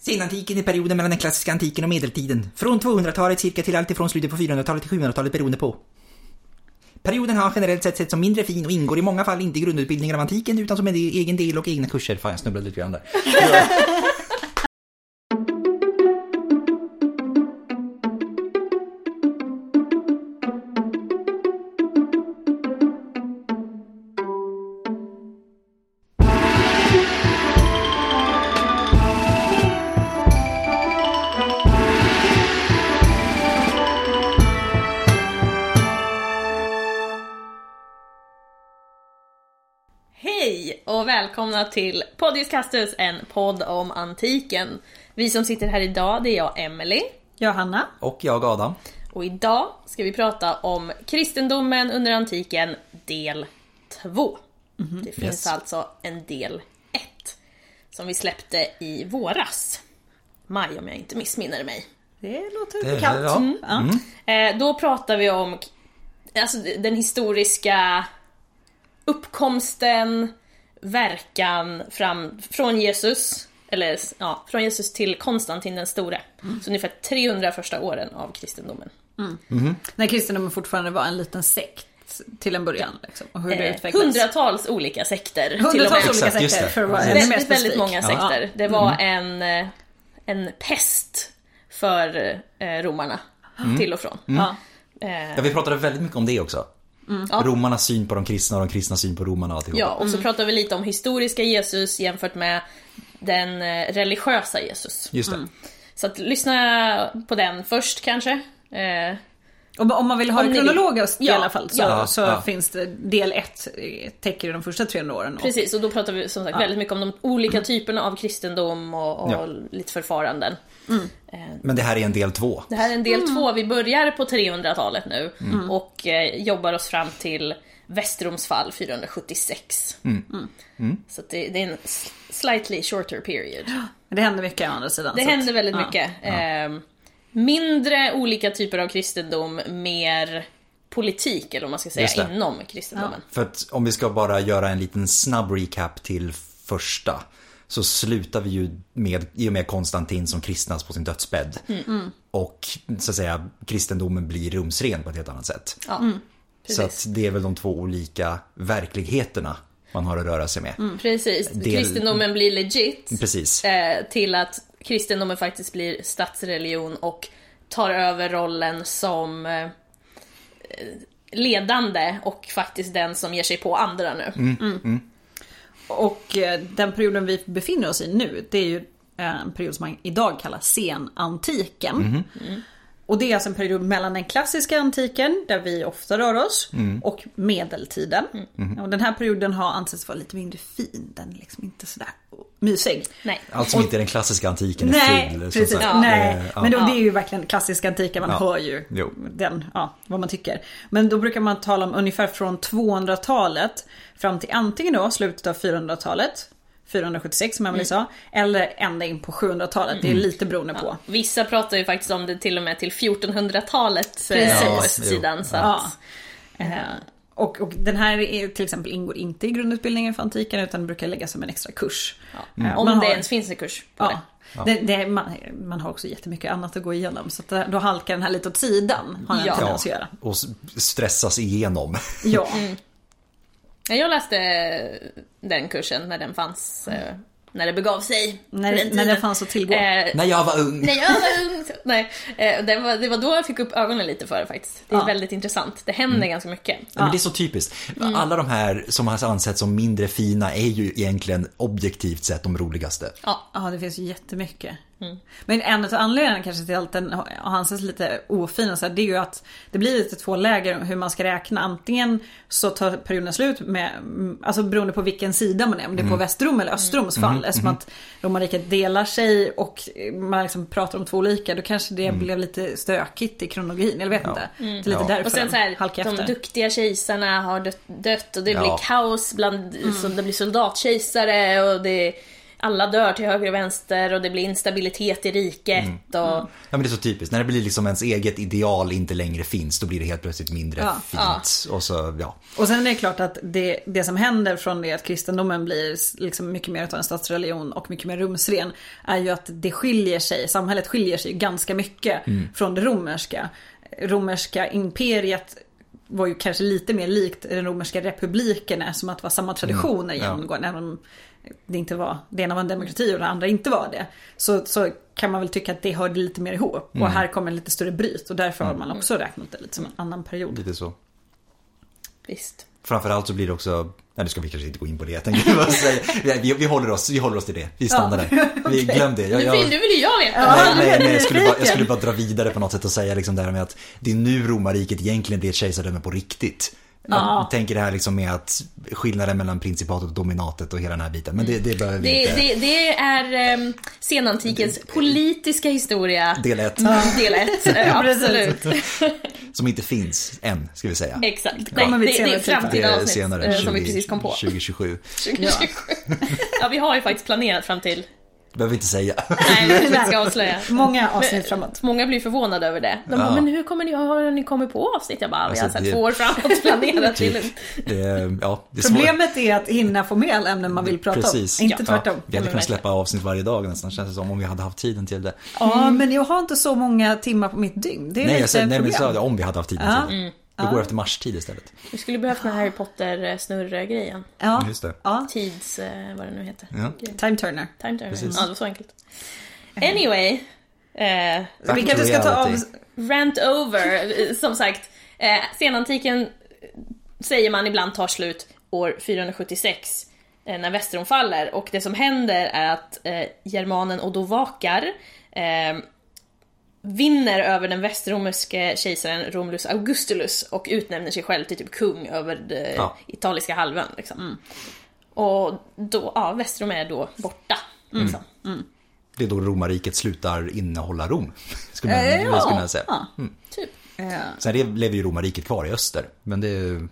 Senantiken är perioden mellan den klassiska antiken och medeltiden. Från 200-talet cirka till allt ifrån slutet på 400-talet till 700-talet beroende på. Perioden har generellt sett sett som mindre fin och ingår i många fall inte i grundutbildningen av antiken utan som en e- egen del och egna kurser. Fan, jag snubblade lite grann där. välkomna till Podius Castus, en podd om antiken. Vi som sitter här idag, det är jag, Emily. Johanna. Och jag, Adam. Och idag ska vi prata om kristendomen under antiken, del 2. Det finns Yes. alltså en del 1 som vi släppte i våras. Maj om jag inte missminner mig. Det låter Det- bekant. ja. Mm. Ja. Eh, då pratar vi om alltså, den historiska uppkomsten, verkan fram, från Jesus, eller ja, från Jesus till Konstantin den store. Så ungefär 300 första åren av kristendomen. När kristendomen fortfarande var en liten sekt till en början. Liksom, och hur det Eh, utvecklades. hundratals olika sekter till och Hundratals med. olika Exakt, sekter det. för att vara Ja. mer Väldigt, väldigt specifik. många Ja. sekter. Det var en, eh, en pest för eh, romarna, till och från. Ja. Eh, Ja, vi pratade väldigt mycket om det också. Ja. Romarnas syn på de kristna och de kristna syn på romarna och alltihopa. Ja, och så pratar vi lite om historiska Jesus jämfört med den eh, religiösa Jesus. Just det. Så att lyssna på den först kanske. Eh, Och om man vill ha Om det ni vill. kronologiskt i Ja, alla fall så, ja, så ja. finns det del 1 täcker de första 300 åren. Och, precis, och då pratar vi som sagt väldigt mycket om de olika typerna av kristendom och, och Ja. lite förfaranden. Men det här är en del två. Det här är en del två, vi börjar på 300-talet nu och eh, jobbar oss fram till Västroms fall 476. Så att det, det är en slightly shorter period. Det händer mycket å andra sidan. Det så händer väldigt ja. mycket. Eh, mindre olika typer av kristendom, mer politik eller vad man ska säga inom kristendomen. För att om vi ska bara göra en liten snabb recap till första. Så slutar vi ju med, i och med Konstantin som kristnas på sin dödsbädd. Och så att säga kristendomen blir rumsren på ett helt annat sätt. Ja, Så precis. att det är väl de två olika verkligheterna man har att röra sig med. precis. Del- Kristendomen blir legit Precis. eh, till att kristendomen faktiskt blir statsreligion och tar över rollen som eh, ledande och faktiskt den som ger sig på andra nu. Mm. Och eh, den perioden vi befinner oss i nu, det är ju eh, en period som man idag kallar senantiken. Mhm. Och det är alltså en period mellan den klassiska antiken, där vi ofta rör oss, Mm. och medeltiden. Mhm. Och den här perioden har ansetts vara lite mindre fin, den är liksom inte sådär mysig. Nej. Allt som inte är den klassiska antiken är Nej, ful. precis. Ja. Nej, Eh, ja. men då, det är ju verkligen klassiska antiken, man Ja. hör ju Jo. den, ja, vad man tycker. Men då brukar man tala om ungefär från 200-talet fram till antingen då slutet av 400-talet, 476 som Mm. Emelie sa, eller ända in på 700-talet. Det är lite beroende på. Vissa pratar ju faktiskt om det till och med till 1400-talet Precis. eh, på Ja, östsidan. Så Ja. att, Eh, och, och den här är, till exempel ingår inte i grundutbildningen för antiken utan brukar läggas som en extra kurs. Eh, om man det har- ens finns en kurs på det. Ja. Det, det, man, man har också jättemycket annat att gå igenom så att det- då halkar den här lite åt sidan. Har den Ja. att Ja, göra. och stressas igenom. Ja. Ja, Jag läste den kursen när den fanns, eh, när det begav sig. När, den när det fanns att tillgå. Eh, När jag var ung. när jag var ung. Nej, eh, det, var, det var då jag fick upp ögonen lite för det faktiskt. Det är Ja. väldigt intressant. Det händer ganska mycket. Ja, men det är så typiskt. Mm. Alla de här som har ansetts som mindre fina är ju egentligen objektivt sett de roligaste. Ja, Ja, det finns ju jättemycket. Mm. Men en av anledningarna kanske till att den anses lite ofin och så här, det är ju att det blir lite två läger hur man ska räkna. Antingen så tar perioden slut med, mm, alltså beroende på vilken sida man är, om det är Mm. på Västrom eller Östroms fall. Eftersom att romarriket delar sig och man liksom pratar om två olika, då kanske det Mm. blev lite stökigt i kronologin. Jag vet inte. Det är lite Ja. därför och sen så här, halkar de efter. duktiga kejsarna har dött, dött och det Ja. blir kaos bland, som det blir soldatkejsare och det alla dör till höger och vänster och det blir instabilitet i riket och... Ja men det är så typiskt, när det blir liksom ens eget ideal inte längre finns, då blir det helt plötsligt mindre Ja. fint. Och så, ja. Och sen är det klart att det, det som händer från det att kristendomen blir liksom mycket mer av en statsreligion och mycket mer rumsren är ju att det skiljer sig, samhället skiljer sig ganska mycket från det romerska. Romerska imperiet var ju kanske lite mer likt den romerska republiken som att det var samma traditioner Mm, ja. genomgående. Om det inte var, det ena var en demokrati och det andra inte var det. Så, så kan man väl tycka att det hörde lite mer ihop. Mm. Och här kommer en lite större bryt och därför har man också räknat det lite som en annan period. Lite så. Visst. Framförallt så blir det också, nej nu ska vi kanske inte gå in på det, jag tänker vi, vi, vi, håller oss, vi håller oss till det, vi stannar där. Vi glöm det. Jag, Nu, jag, vill, nu vill jag veta. Ja. nej, nej, nej, jag, skulle bara, jag skulle bara dra vidare på något sätt och säga liksom det här med att det är nu romarriket egentligen blir ett kejsardöme på riktigt. Ja. Jag tänker det här liksom med att skillnaden mellan principatet och dominatet och hela den här biten. Men det, det behöver vi Det, inte. det, det är um, senantikens politiska historia. Del ett, Del ett. eh, absolut. som inte finns än, ska vi säga. Exakt. Kommer Nej, det, det är framtida är avsnitt senare, eh, som 20, vi precis kom på. 2027. 2027. Ja, vi har ju faktiskt planerat fram till... Behöver vi inte säga. Nej, inte ska avslöja. Många avsnitt framåt. Många blir förvånade över det. De bara, Ja. men hur kommer ni, har ni kommit på avsnitt? Jag bara, vi har Alltså, sett det- två år framåt planerat till Typ. Det, ja, det är svårt. Problemet är att hinna få med alla ämnen man vill prata Precis. om. Inte Ja, tvärtom. vi hade kunnat släppa avsnitt varje dag nästan känns det som om vi hade haft tiden till det. Ja, men jag har inte så många timmar på mitt dygn. Det är Nej, lite jag sa, nej men problem. jag det om vi hade haft tiden Ja. till det. Vi går efter marstid istället. Vi skulle behövt den här Harry Potter-snurr-grejen. Ja, Just det. ja. Tids... eh, vad det nu heter. Ja. Time Turner. Time turner. Precis. Ja, det var så enkelt. Anyway. Eh, Vi kanske ska ta av... rant over. Eh, Som sagt, eh, senantiken säger man ibland tar slut år 476 eh, när Västerån faller och det som händer är att eh, germanen Odovacar eh, vinner över den västromerske kejsaren Romulus Augustulus och utnämner sig själv till typ kung över den Ja. italiska halvön. Liksom. Och då, ja, Västrom är då borta. Liksom. Det är då romarriket slutar innehålla Rom. Skulle man, Eh, ja. skulle man säga. Ja. Typ. Ja. Sen det lever ju romarriket kvar i öster. Men det är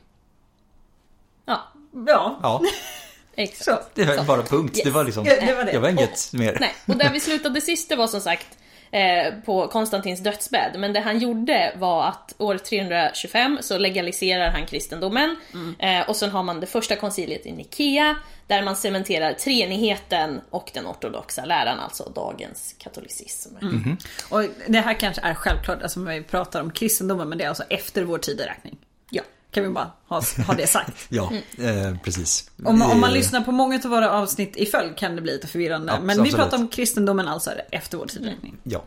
Ja, ja, ja, exakt. så. det var bara punkt. Det var liksom, Det var det. jag var inget mer. Nej, och där vi slutade sist det var som sagt eh, på Konstantins dödsbädd. Men det han gjorde var att år 325 så legaliserar han kristendomen. Eh, och sen har man det första konciliet i Nikea där man cementerar treenigheten och den ortodoxa läran, alltså dagens katolicism. Och det här kanske är självklart, alltså när vi pratar om kristendomen, men det är alltså efter vår tideräkning. Ja. Kan vi bara ha, ha det sagt. Ja, eh, precis. Om, om man Eh, lyssnar på många av våra avsnitt i följd kan det bli lite förvirrande. Ja, men vi absolut. pratar om kristendomen alltså efter vår tideräkning. Ja,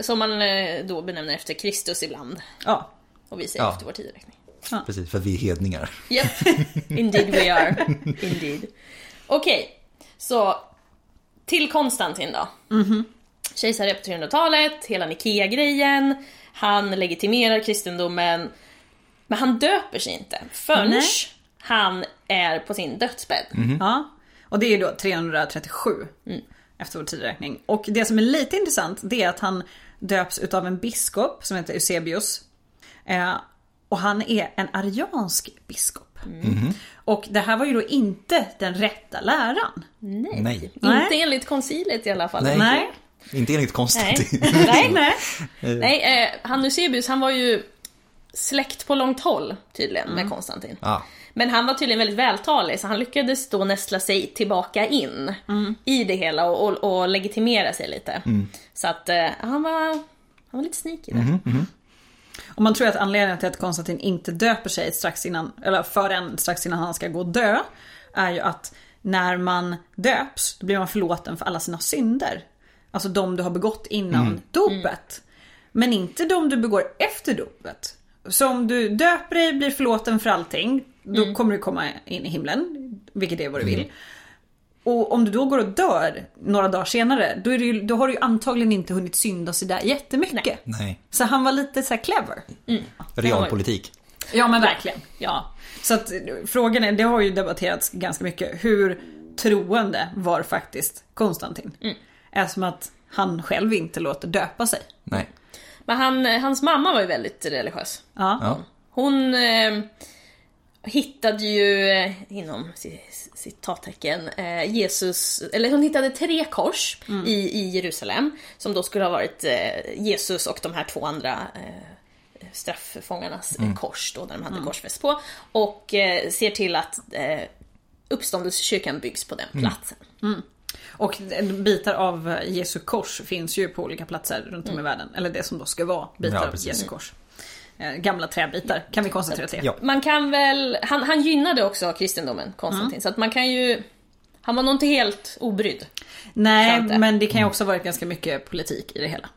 Som man eh, då benämner efter Kristus ibland. Ja. Och vi säger Ja. efter vår tideräkning. precis. För att vi är hedningar. Yep, indeed we are. Indeed. Okej, så till Konstantin då. Kejsare på 300-talet, hela Nikea-grejen. Han legitimerar kristendomen. Men han döper sig inte förrän Nej. han är på sin dödsbädd. Ja, och det är då 337 efter vår tideräkning. Och det som är lite intressant det är att han döps utav en biskop som heter Eusebius. Eh, och han är en ariansk biskop. Och det här var ju då inte den rätta läran. Nej. Nej. Nej. Inte enligt koncilet i alla fall. Nej. Nej. Inte enligt Konstantin. Nej. Nej. Nej, eh, han Eusebius han var ju släkt på långt håll tydligen med Konstantin. Ja. Men han var tydligen väldigt vältalig så han lyckades då nästla sig tillbaka in i det hela och, och, och legitimera sig lite. Så att eh, han, var, han var lite sneaky där. Och man tror att anledningen till att Konstantin inte döper sig strax innan, eller förrän strax innan han ska gå och dö, är ju att när man döps, då blir man förlåten för alla sina synder. Alltså de du har begått innan dopet. Men inte de du begår efter dopet. Så om du döper dig, blir förlåten för allting, då kommer du komma in i himlen, vilket är vad du vill. Och om du då går och dör några dagar senare, då, ju, då har du ju antagligen inte hunnit synda sådär jättemycket. Nej. Så han var lite så här clever. Realpolitik. Ja men verkligen. Ja. Så att frågan är, det har ju debatterats ganska mycket. Hur troende var faktiskt Konstantin? Eftersom att han själv inte låter döpa sig. Nej. Men han, hans mamma var ju väldigt religiös. Ja. Ja. Hon... Eh, hittade ju, eh, inom ci- citattecken, eh, Jesus, eller hon hittade tre kors i, i Jerusalem. Som då skulle ha varit eh, Jesus och de här två andra eh, strafffångarnas eh, kors då, där de hade korsfäst på. Och eh, ser till att eh, uppståndelsekyrkan byggs på den platsen. Och bitar av Jesu kors finns ju på olika platser runt om Mm. i världen. Eller det som då ska vara bitar Ja, av. Jesu kors. Eh, Gamla träbitar kan vi konstatera är. Ja. Man kan väl, han, han gynnade också kristendomen, Konstantin, så att man kan ju han var nog inte helt obrydd. Nej, det. men det kan ju också ha varit ganska mycket politik i det hela.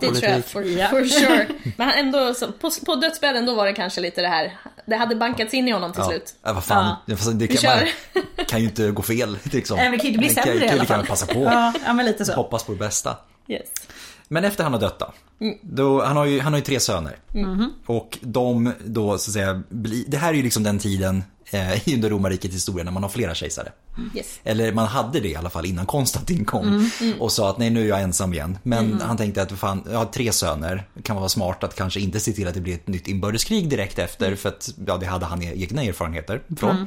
Det tror jag for, Ja. for sure. Men han ändå, så, på, på dödsbädden då var det kanske lite det här, det hade bankats in i honom till Ja. slut. Ja, vad fan. Ja. Det Vi kan, kör. man, kan ju inte gå fel. Liksom. Nej, men det kan ju inte bli kan- sämre i kan ju alla lika gärna fall. passa på. Ja, men lite så. Hoppas på det bästa. Yes. Men efter han har dött då, då han, har ju, han har ju tre söner. Och de då så att säga, bli, det här är ju liksom den tiden eh, under romarrikets historia när man har flera kejsare. Yes. Eller man hade det i alla fall innan Konstantin kom och sa att nej nu är jag ensam igen. Men han tänkte att fan, jag har tre söner, det kan vara smart att kanske inte se till att det blir ett nytt inbördeskrig direkt efter för att ja, det hade han egna erfarenheter från.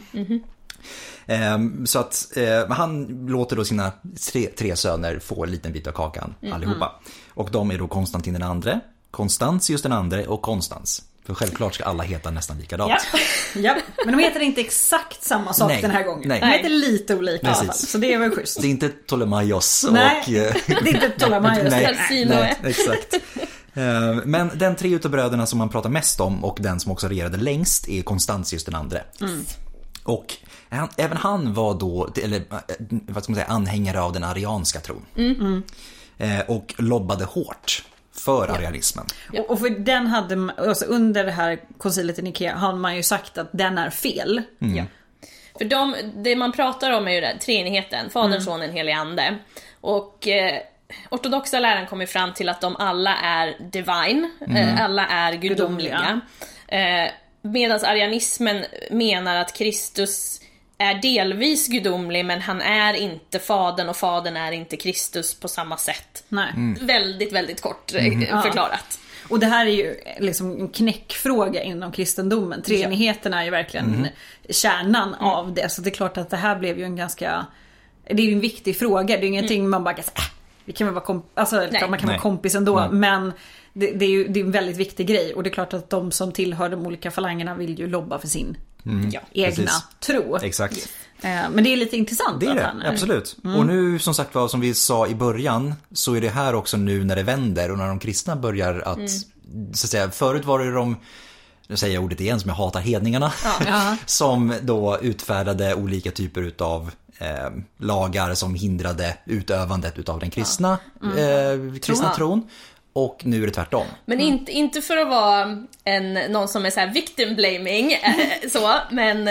Ehm, Så att eh, han låter då sina tre, tre söner få en liten bit av kakan allihopa. Och de är då Konstantin den andre, Konstantius den andre och Konstans. För självklart ska alla heta nästan likadant. Ja. ja, men de heter inte exakt samma sak Nej, den här gången. nej. De heter lite olika i alla fall. Precis. Så det är väl schysst. Det är inte Ptolemaios Nej, och... eh, det är inte Ptolemaios. Nej, Persinoe. nej, exakt. Eh, Men den tre utav bröderna som man pratar mest om och den som också regerade längst är Konstantius den andre. Och han, även han var då, eller eh, vad ska man säga, anhängare av den arianska tron. Eh, Och lobbade hårt för arianismen. Och, och för den hade, man- alltså under det här konciliet i Nikea har man ju sagt att den är fel. Ja. För de, det man pratar om är ju det, treenigheten, Fadern, Sonen, Helige Ande. Och eh, ortodoxa läran kommer fram till att de alla är divine, eh, alla är gudomliga. Eh, Medan arianismen menar att Kristus är delvis gudomlig men han är inte Fadern och Fadern är inte Kristus på samma sätt. Nej. Väldigt, väldigt kort eh, förklarat. Och det här är ju liksom en knäckfråga inom kristendomen. Treenigheten är ju verkligen kärnan av det. Så det är klart att det här blev ju en ganska... Det är ju en viktig fråga. Det är ju ingenting man bara kan säga, äh, vi kan väl vara komp- alltså, man kan Nej. vara kompis ändå. Nej. Men det, det är ju det är en väldigt viktig grej. Och det är klart att de som tillhör de olika falangerna vill ju lobba för sin Ja. egna precis. tro. Exakt. Eh, Men det är lite intressant Det är att det, han är- absolut. Och nu som sagt var, som vi sa i början, så är det här också nu när det vänder och när de kristna börjar att, så att säga, förut var det de, nu säger jag ordet igen som jag hatar, hedningarna, Ja. som då utfärdade olika typer utav eh, lagar som hindrade utövandet utav den kristna, eh, kristna Tron. tron. Och nu är det tvärtom. Men inte, inte för att vara en, någon som är så här victim blaming, eh, så, men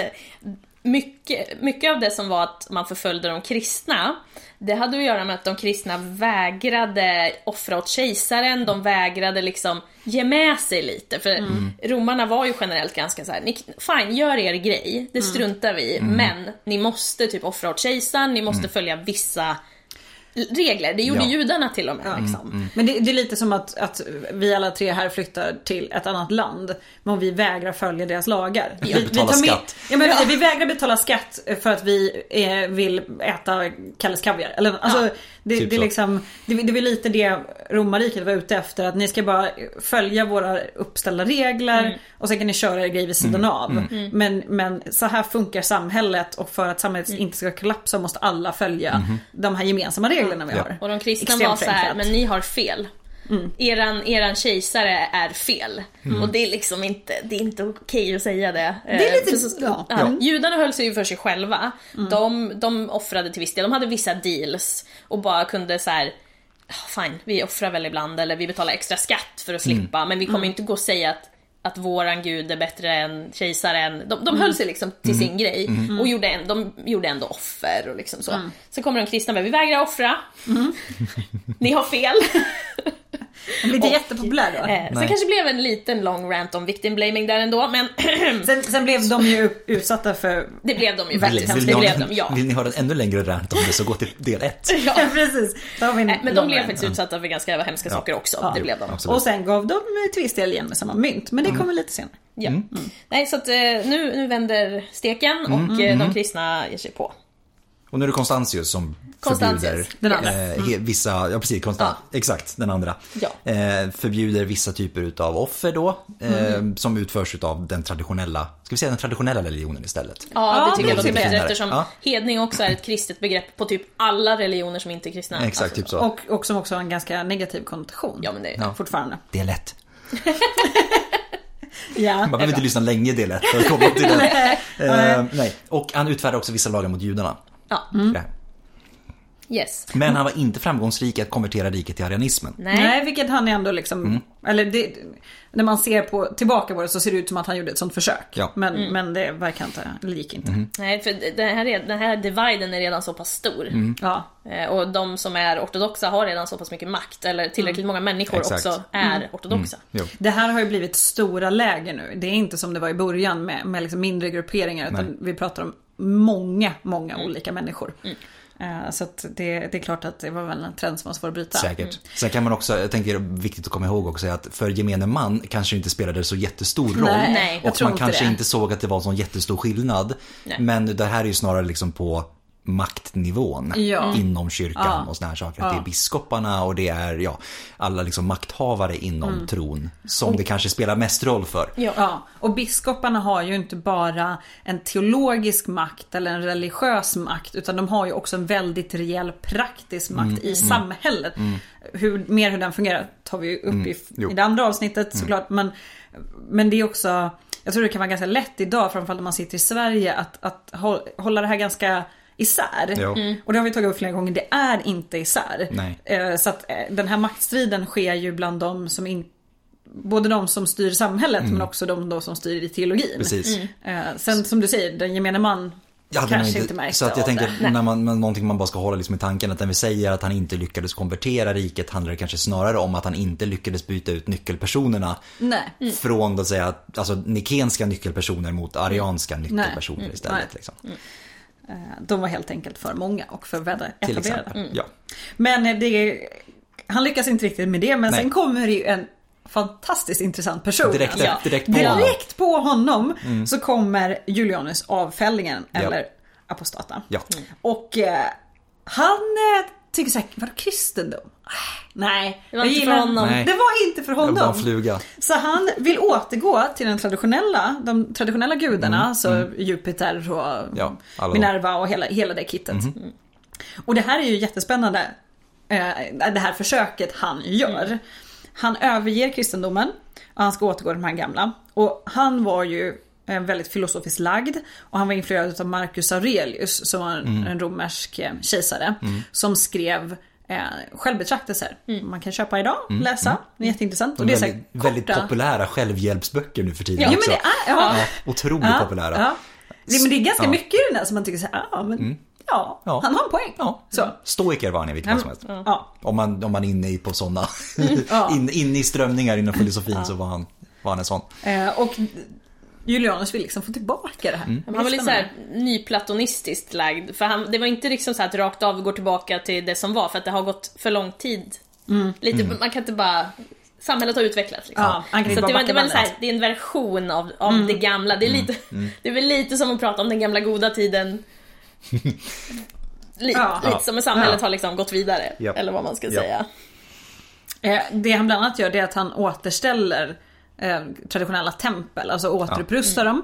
mycket, mycket av det som var att man förföljde de kristna, det hade att göra med att de kristna vägrade offra åt kejsaren, de vägrade liksom ge med sig lite. För romarna var ju generellt ganska så här, ni, fine, gör er grej, det struntar vi i, men ni måste typ offra åt kejsaren, ni måste följa vissa regler. Det gjorde Ja. judarna till och med. Liksom. Men det, det är lite som att, att vi alla tre här flyttar till ett annat land. Men vi vägrar följa deras lagar. Vi, vi, tar med-. Ja, men vi, vi vägrar betala skatt för att vi eh, vill äta Kalles Kaviar. Eller, alltså, det, Typ det, är liksom, det, det är lite det romarriket var ute efter. Att ni ska bara följa våra uppställda regler och sen kan ni köra er grej vid sidan av. Men, men så här funkar samhället och för att samhället inte ska kollapsa måste alla följa de här gemensamma reglerna vi Ja. har. Och de kristna Extremt var så här, men ni har fel. Eran, eran kejsare är fel. Och det är liksom inte, det är inte okej att säga det. Det är lite- Eh, för så- ja. ja. Judarna höll sig ju för sig själva. De, de offrade till viss del, de hade vissa deals och bara kunde så här. "Ah, Fine, vi offrar väl ibland eller vi betalar extra skatt för att slippa men vi kommer inte gå och säga att att våran gud är bättre än kejsaren. De, de höll sig liksom till sin grej och gjorde, en, de gjorde ändå offer och liksom så. Sen kommer de kristna med, vi vägrar offra. Ni har fel. Den blir inte jättepopulär då. Eh, sen kanske blev en liten long rant om victim blaming där ändå, men Sen, sen blev de ju utsatta för... det blev de ju Vill, faktiskt. vill, Det ni, blev ha, de, ja. vill ni ha en ännu längre rant om det så gå till del ett. Ja, precis. Eh, Men lång de blev rant. faktiskt utsatta för ganska hemska saker också. Ja. Det blev de. Absolut. Och sen gav de till del igen med samma mynt. Men det kommer lite senare. Ja. Nej, så att eh, nu, nu vänder steken och eh, de kristna ger sig på. Och nu är det Constantius som förbjuder den andra. eh, he- vissa, ja precis, Konstant, exakt den andra. Ja. Eh, förbjuder vissa typer utav offer då, eh, Mm. som utförs utav den traditionella, ska vi säga den traditionella religionen istället? Ja, Ja, det tycker det jag låter jag. bättre eftersom Ja. hedning också är ett kristet begrepp på typ alla religioner som inte är kristna. Exakt, Alltså, typ så. Och, och som också har en ganska negativ konnotation. Ja, men det, Ja. Fortfarande. Det är lätt. Ja. Man behöver inte lyssna länge, det är lätt för att komma till det. Eh, nej. Och han utfärdar också vissa lagar mot judarna. Ja. här. Yes. Men han var inte framgångsrik i att konvertera riket till arianismen. Nej. Nej, vilket han ändå liksom, Mm. eller det, när man ser på, tillbaka på det så ser det ut som att han gjorde ett sånt försök. Ja. Men, Mm. men det verkar inte, det gick inte. Mm. Nej, för den här, är- den här dividen är redan så pass stor. Mm. Ja. Eh, Och de som är ortodoxa har redan så pass mycket makt, eller tillräckligt många människor Exakt. också är ortodoxa. Jo. Det här har ju blivit stora läger nu. Det är inte som det var i början med, med liksom mindre grupperingar. Utan Nej. vi pratar om många, många Mm. olika människor. Eh, Så att det, det är klart att det var väl en trend som var svår att bryta. Säkert. Sen kan man också, jag tänker det är viktigt att komma ihåg också att för gemene man kanske inte spelade så jättestor roll. Nej, Nej, jag och tror man inte kanske det. inte såg att det var en sån jättestor skillnad. Nej. Men det här är ju snarare liksom på maktnivån Ja. inom kyrkan Ja. och såna här saker. Att det Ja. är biskoparna och det är ja, alla liksom makthavare inom Mm. tron som det kanske spelar mest roll för. Ja. Och biskoparna har ju inte bara en teologisk makt eller en religiös makt utan de har ju också en väldigt rejäl praktisk makt Mm. i samhället. Hur, mer hur den fungerar tar vi ju upp i, Mm. Jo. i det andra avsnittet såklart. Men, men det är också, jag tror det kan vara ganska lätt idag, framförallt om man sitter i Sverige, att, att hå- hålla det här ganska isär. Jo. Och det har vi tagit upp flera gånger, det är inte isär. Nej. Eh, Så att eh, den här maktstriden sker ju bland de som inte Både de som styr samhället men också de då som styr i teologin. Mm. Eh, Sen som du säger, den gemene man nog kanske inte, märkte Så att jag tänker, det. när man, någonting man bara ska hålla liksom i tanken, att när vi säger att han inte lyckades konvertera riket handlar det kanske snarare om att han inte lyckades byta ut nyckelpersonerna Nej. från att säga, alltså nikenska nyckelpersoner mot arianska nyckelpersoner Mm. istället. Nej. Liksom. Eh, De var helt enkelt för många och för Till etablerade. exempel. Ja. Men eh, det, han lyckas inte riktigt med det men Nej. sen kommer det ju en fantastiskt intressant person. Direkt, alltså. direkt på honom. Direkt på honom så kommer Julianus avfällningen Ja. eller apostata. Ja. Och eh, han eh, tycker såhär, vadå kristendom? Nej, Det var jag inte för honom. Nej. Det var inte för Det var bara honom. en fluga. Så han vill återgå till den traditionella, de traditionella gudarna, så Jupiter och Mm, Ja, alla de. Minerva och hela, hela det kittet. Mhm. Och det här är ju jättespännande, eh, det här försöket han gör. Han överger kristendomen och han ska återgå till de här gamla. Och han var ju väldigt filosofiskt lagd och han var influerad av Marcus Aurelius som var en, Mm. en romersk eh, kejsare. Som skrev eh, självbetraktelser. Man kan köpa idag, läsa. Det är jätteintressant. Och det är Mm. väldigt, väldigt korta- populära självhjälpsböcker nu för tiden Ja, men också. det är, ja. Ja, otroligt Ja, populära. Ja. Det, men det är ganska Ja. Mm. mycket i den där som man tycker så här, ja men ja, Ja. han har en poäng. Ja. Så. Stoiker var han i vilket fall som helst. Ja. Om man, om man är inne i på sådana, Ja. in, in i strömningar inom filosofin så var han, var han en sån. Eh, och Julianus vill liksom få tillbaka det här. Mm. Han var lite såhär nyplatonistiskt lagd. För han, det var inte liksom så att rakt av går tillbaka till det som var, för att det har gått för lång tid. Lite, Man kan inte bara... Samhället har utvecklats liksom. Ja, så det, bara var, det, backa var en så här, bandet. det är en version av, av det gamla. Det är, lite, det är väl lite som att prata om den gamla goda tiden. Li, Ja. Lite som att samhället Ja. har liksom gått vidare. Eller vad man ska säga. Eh, det han bland annat gör det är att han återställer eh, traditionella tempel, alltså återupprustar dem.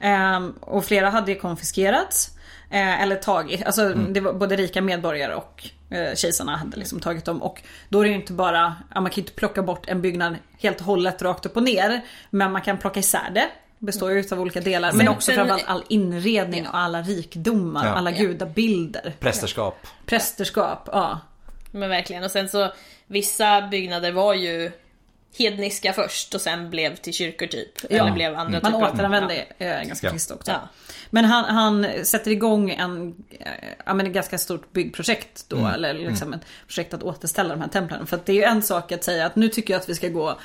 Eh, och flera hade konfiskerats. Eh, eller tagit, alltså det var både rika medborgare och eh, kejsarna hade liksom tagit dem. Och då är det ju inte bara, ja, man kan ju inte plocka bort en byggnad helt och hållet rakt upp och ner. Men man kan plocka isär det. Består ju av olika delar. Men Sen- också sen- framförallt all inredning och alla rikdomar, Ja. alla Ja. gudabilder. Prästerskap. Prästerskap, ja. Men verkligen. Och sen så, vissa byggnader var ju hedniska först och sen blev till kyrkor typ. Eller blev andra Man typer av- återanvände eh, ganska Ja. kristet också. Ja. Men han, han sätter igång en, eh, ja, men ett ganska stort byggprojekt då. Mm. Eller liksom ett projekt att återställa de här templen. För att det är ju en sak att säga att nu tycker jag att vi ska gå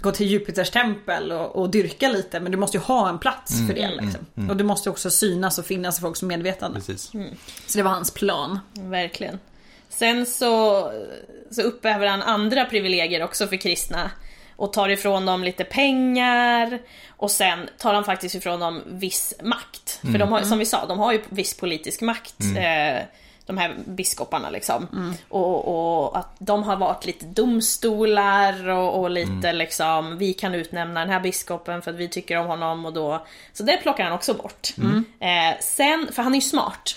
Gå till Jupiters tempel och, och dyrka lite men du måste ju ha en plats Mm, för det. Liksom. Och det måste också synas och finnas i folks medvetande. Precis. Så det var hans plan. Verkligen. Sen så, så upphäver han andra privilegier också för kristna. och tar ifrån dem lite pengar och sen tar han faktiskt ifrån dem viss makt. För de har, som vi sa, de har ju viss politisk makt. Eh, de här biskoparna liksom. Och, och att de har varit lite domstolar och, och lite liksom, vi kan utnämna den här biskopen för att vi tycker om honom och då... Så det plockar han också bort. Eh, sen, för han är ju smart.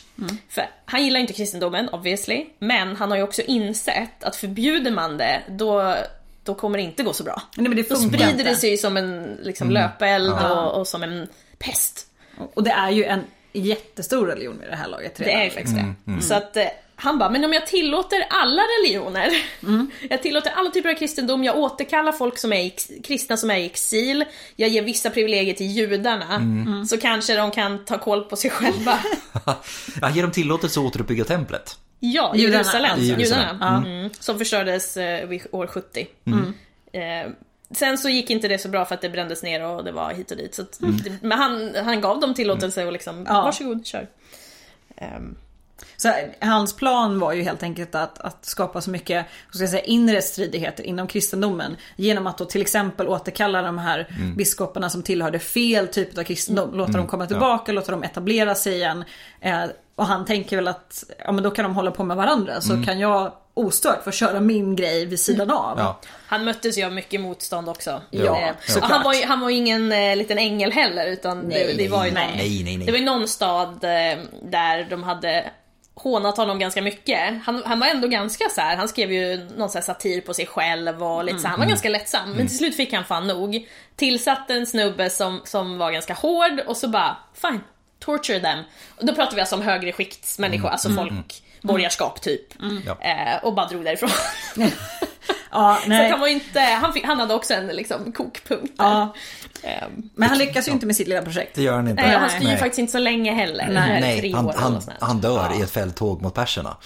För han gillar inte kristendomen obviously, men han har ju också insett att förbjuder man det, då, då kommer det inte gå så bra. Nej, men det Då sprider inte. det sig som en liksom, löpeld och, och som en pest. Och det är ju en jättestor religion vid det här laget Det redan. är ju faktiskt det. Så att eh, han bara, men om jag tillåter alla religioner, Mm. jag tillåter alla typer av kristendom, jag återkallar folk som är i kristna som är i exil, jag ger vissa privilegier till judarna, Mm. så kanske de kan ta koll på sig själva. Ja, ger dem tillåtelse att återuppbygga templet? Ja, Judarna, Jerusalem. alltså. Jerusalem. Judarna. Mm. Som förstördes eh, vid år 70. Eh, sen så gick inte det så bra för att det brändes ner och det var hit och dit. Så att, men han, han gav dem tillåtelse och liksom, Ja. varsågod, kör. Ehm, Så hans plan var ju helt enkelt att, att skapa så mycket ska jag säga, inre stridigheter inom kristendomen. Genom att då till exempel återkalla de här biskoparna som tillhörde fel typ av kristendom. Låta dem komma tillbaka, låta dem etablera sig igen. Eh, och han tänker väl att ja, men då kan de hålla på med varandra. Så kan jag ostört få köra min grej vid sidan av. Ja. Han möttes ju av mycket motstånd också. Ja, Eh, och han, var ju, han var ju ingen eh, liten ängel heller utan Nej, det, det var ju nej, någon, Nej, nej, nej. Det var någon stad eh, där de hade hånat honom ganska mycket. Han, han var ändå ganska så här. han skrev ju någon så satir på sig själv och lite så här, han var ganska lättsam. Men till slut fick han fan nog. Tillsatte en snubbe som, som var ganska hård och så bara, fine, torture them. Och då pratar vi alltså om högre skiktsmänniskor, alltså folk, borgarskap typ. Ja. Eh, och bara drog därifrån. Ja, Så nej. han var inte, han, fick, han hade också en liksom kokpunkt. Ja, Ehm, men han lyckas ju inte med sitt lilla projekt. Det gör han inte. nej, han styr ju Nej. faktiskt inte så länge heller. Nej. Nej, tre Nej, han, han, han dör i ett fälttåg mot perserna.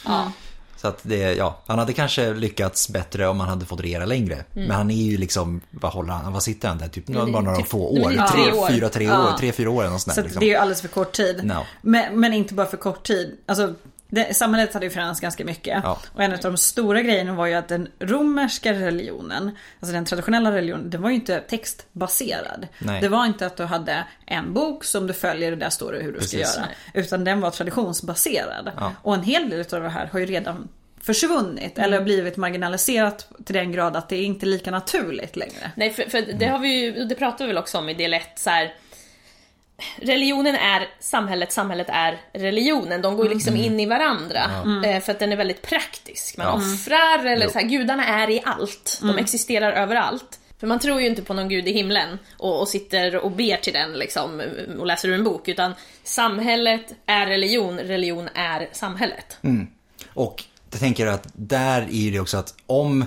Så att det, ja, han hade kanske lyckats bättre om han hade fått regera längre. Men han är ju liksom, vad håller han, vad sitter han där? Typ, bara några typ- få år. ju Tre, tre år. fyra, tre Ja. år, tre, fyra år eller något sånt Så där. Liksom. det är ju alldeles för kort tid. No. Men, men inte bara för kort tid. Alltså, det, samhället hade ju förändrats ganska mycket. Ja. Och en av de stora grejerna var ju att den romerska religionen, alltså den traditionella religionen, den var ju inte textbaserad. Nej. Det var inte att du hade en bok som du följer och där står det hur du ska Precis. göra. Utan den var traditionsbaserad. Ja. Och en hel del av det här har ju redan försvunnit eller blivit marginaliserat till den grad att det är inte lika naturligt längre. Nej, för, för det har vi ju, det pratar vi väl också om i del 1 så här. Religionen är samhället, samhället är religionen. De går ju liksom in i varandra. Eh, För att den är väldigt praktisk. Man Ja. offrar, eller Jo. så här, gudarna är i allt. De existerar överallt. För man tror ju inte på någon gud i himlen och, och sitter och ber till den liksom och läser ur en bok. Utan samhället är religion, religion är samhället. Och jag tänker att där är det också att om,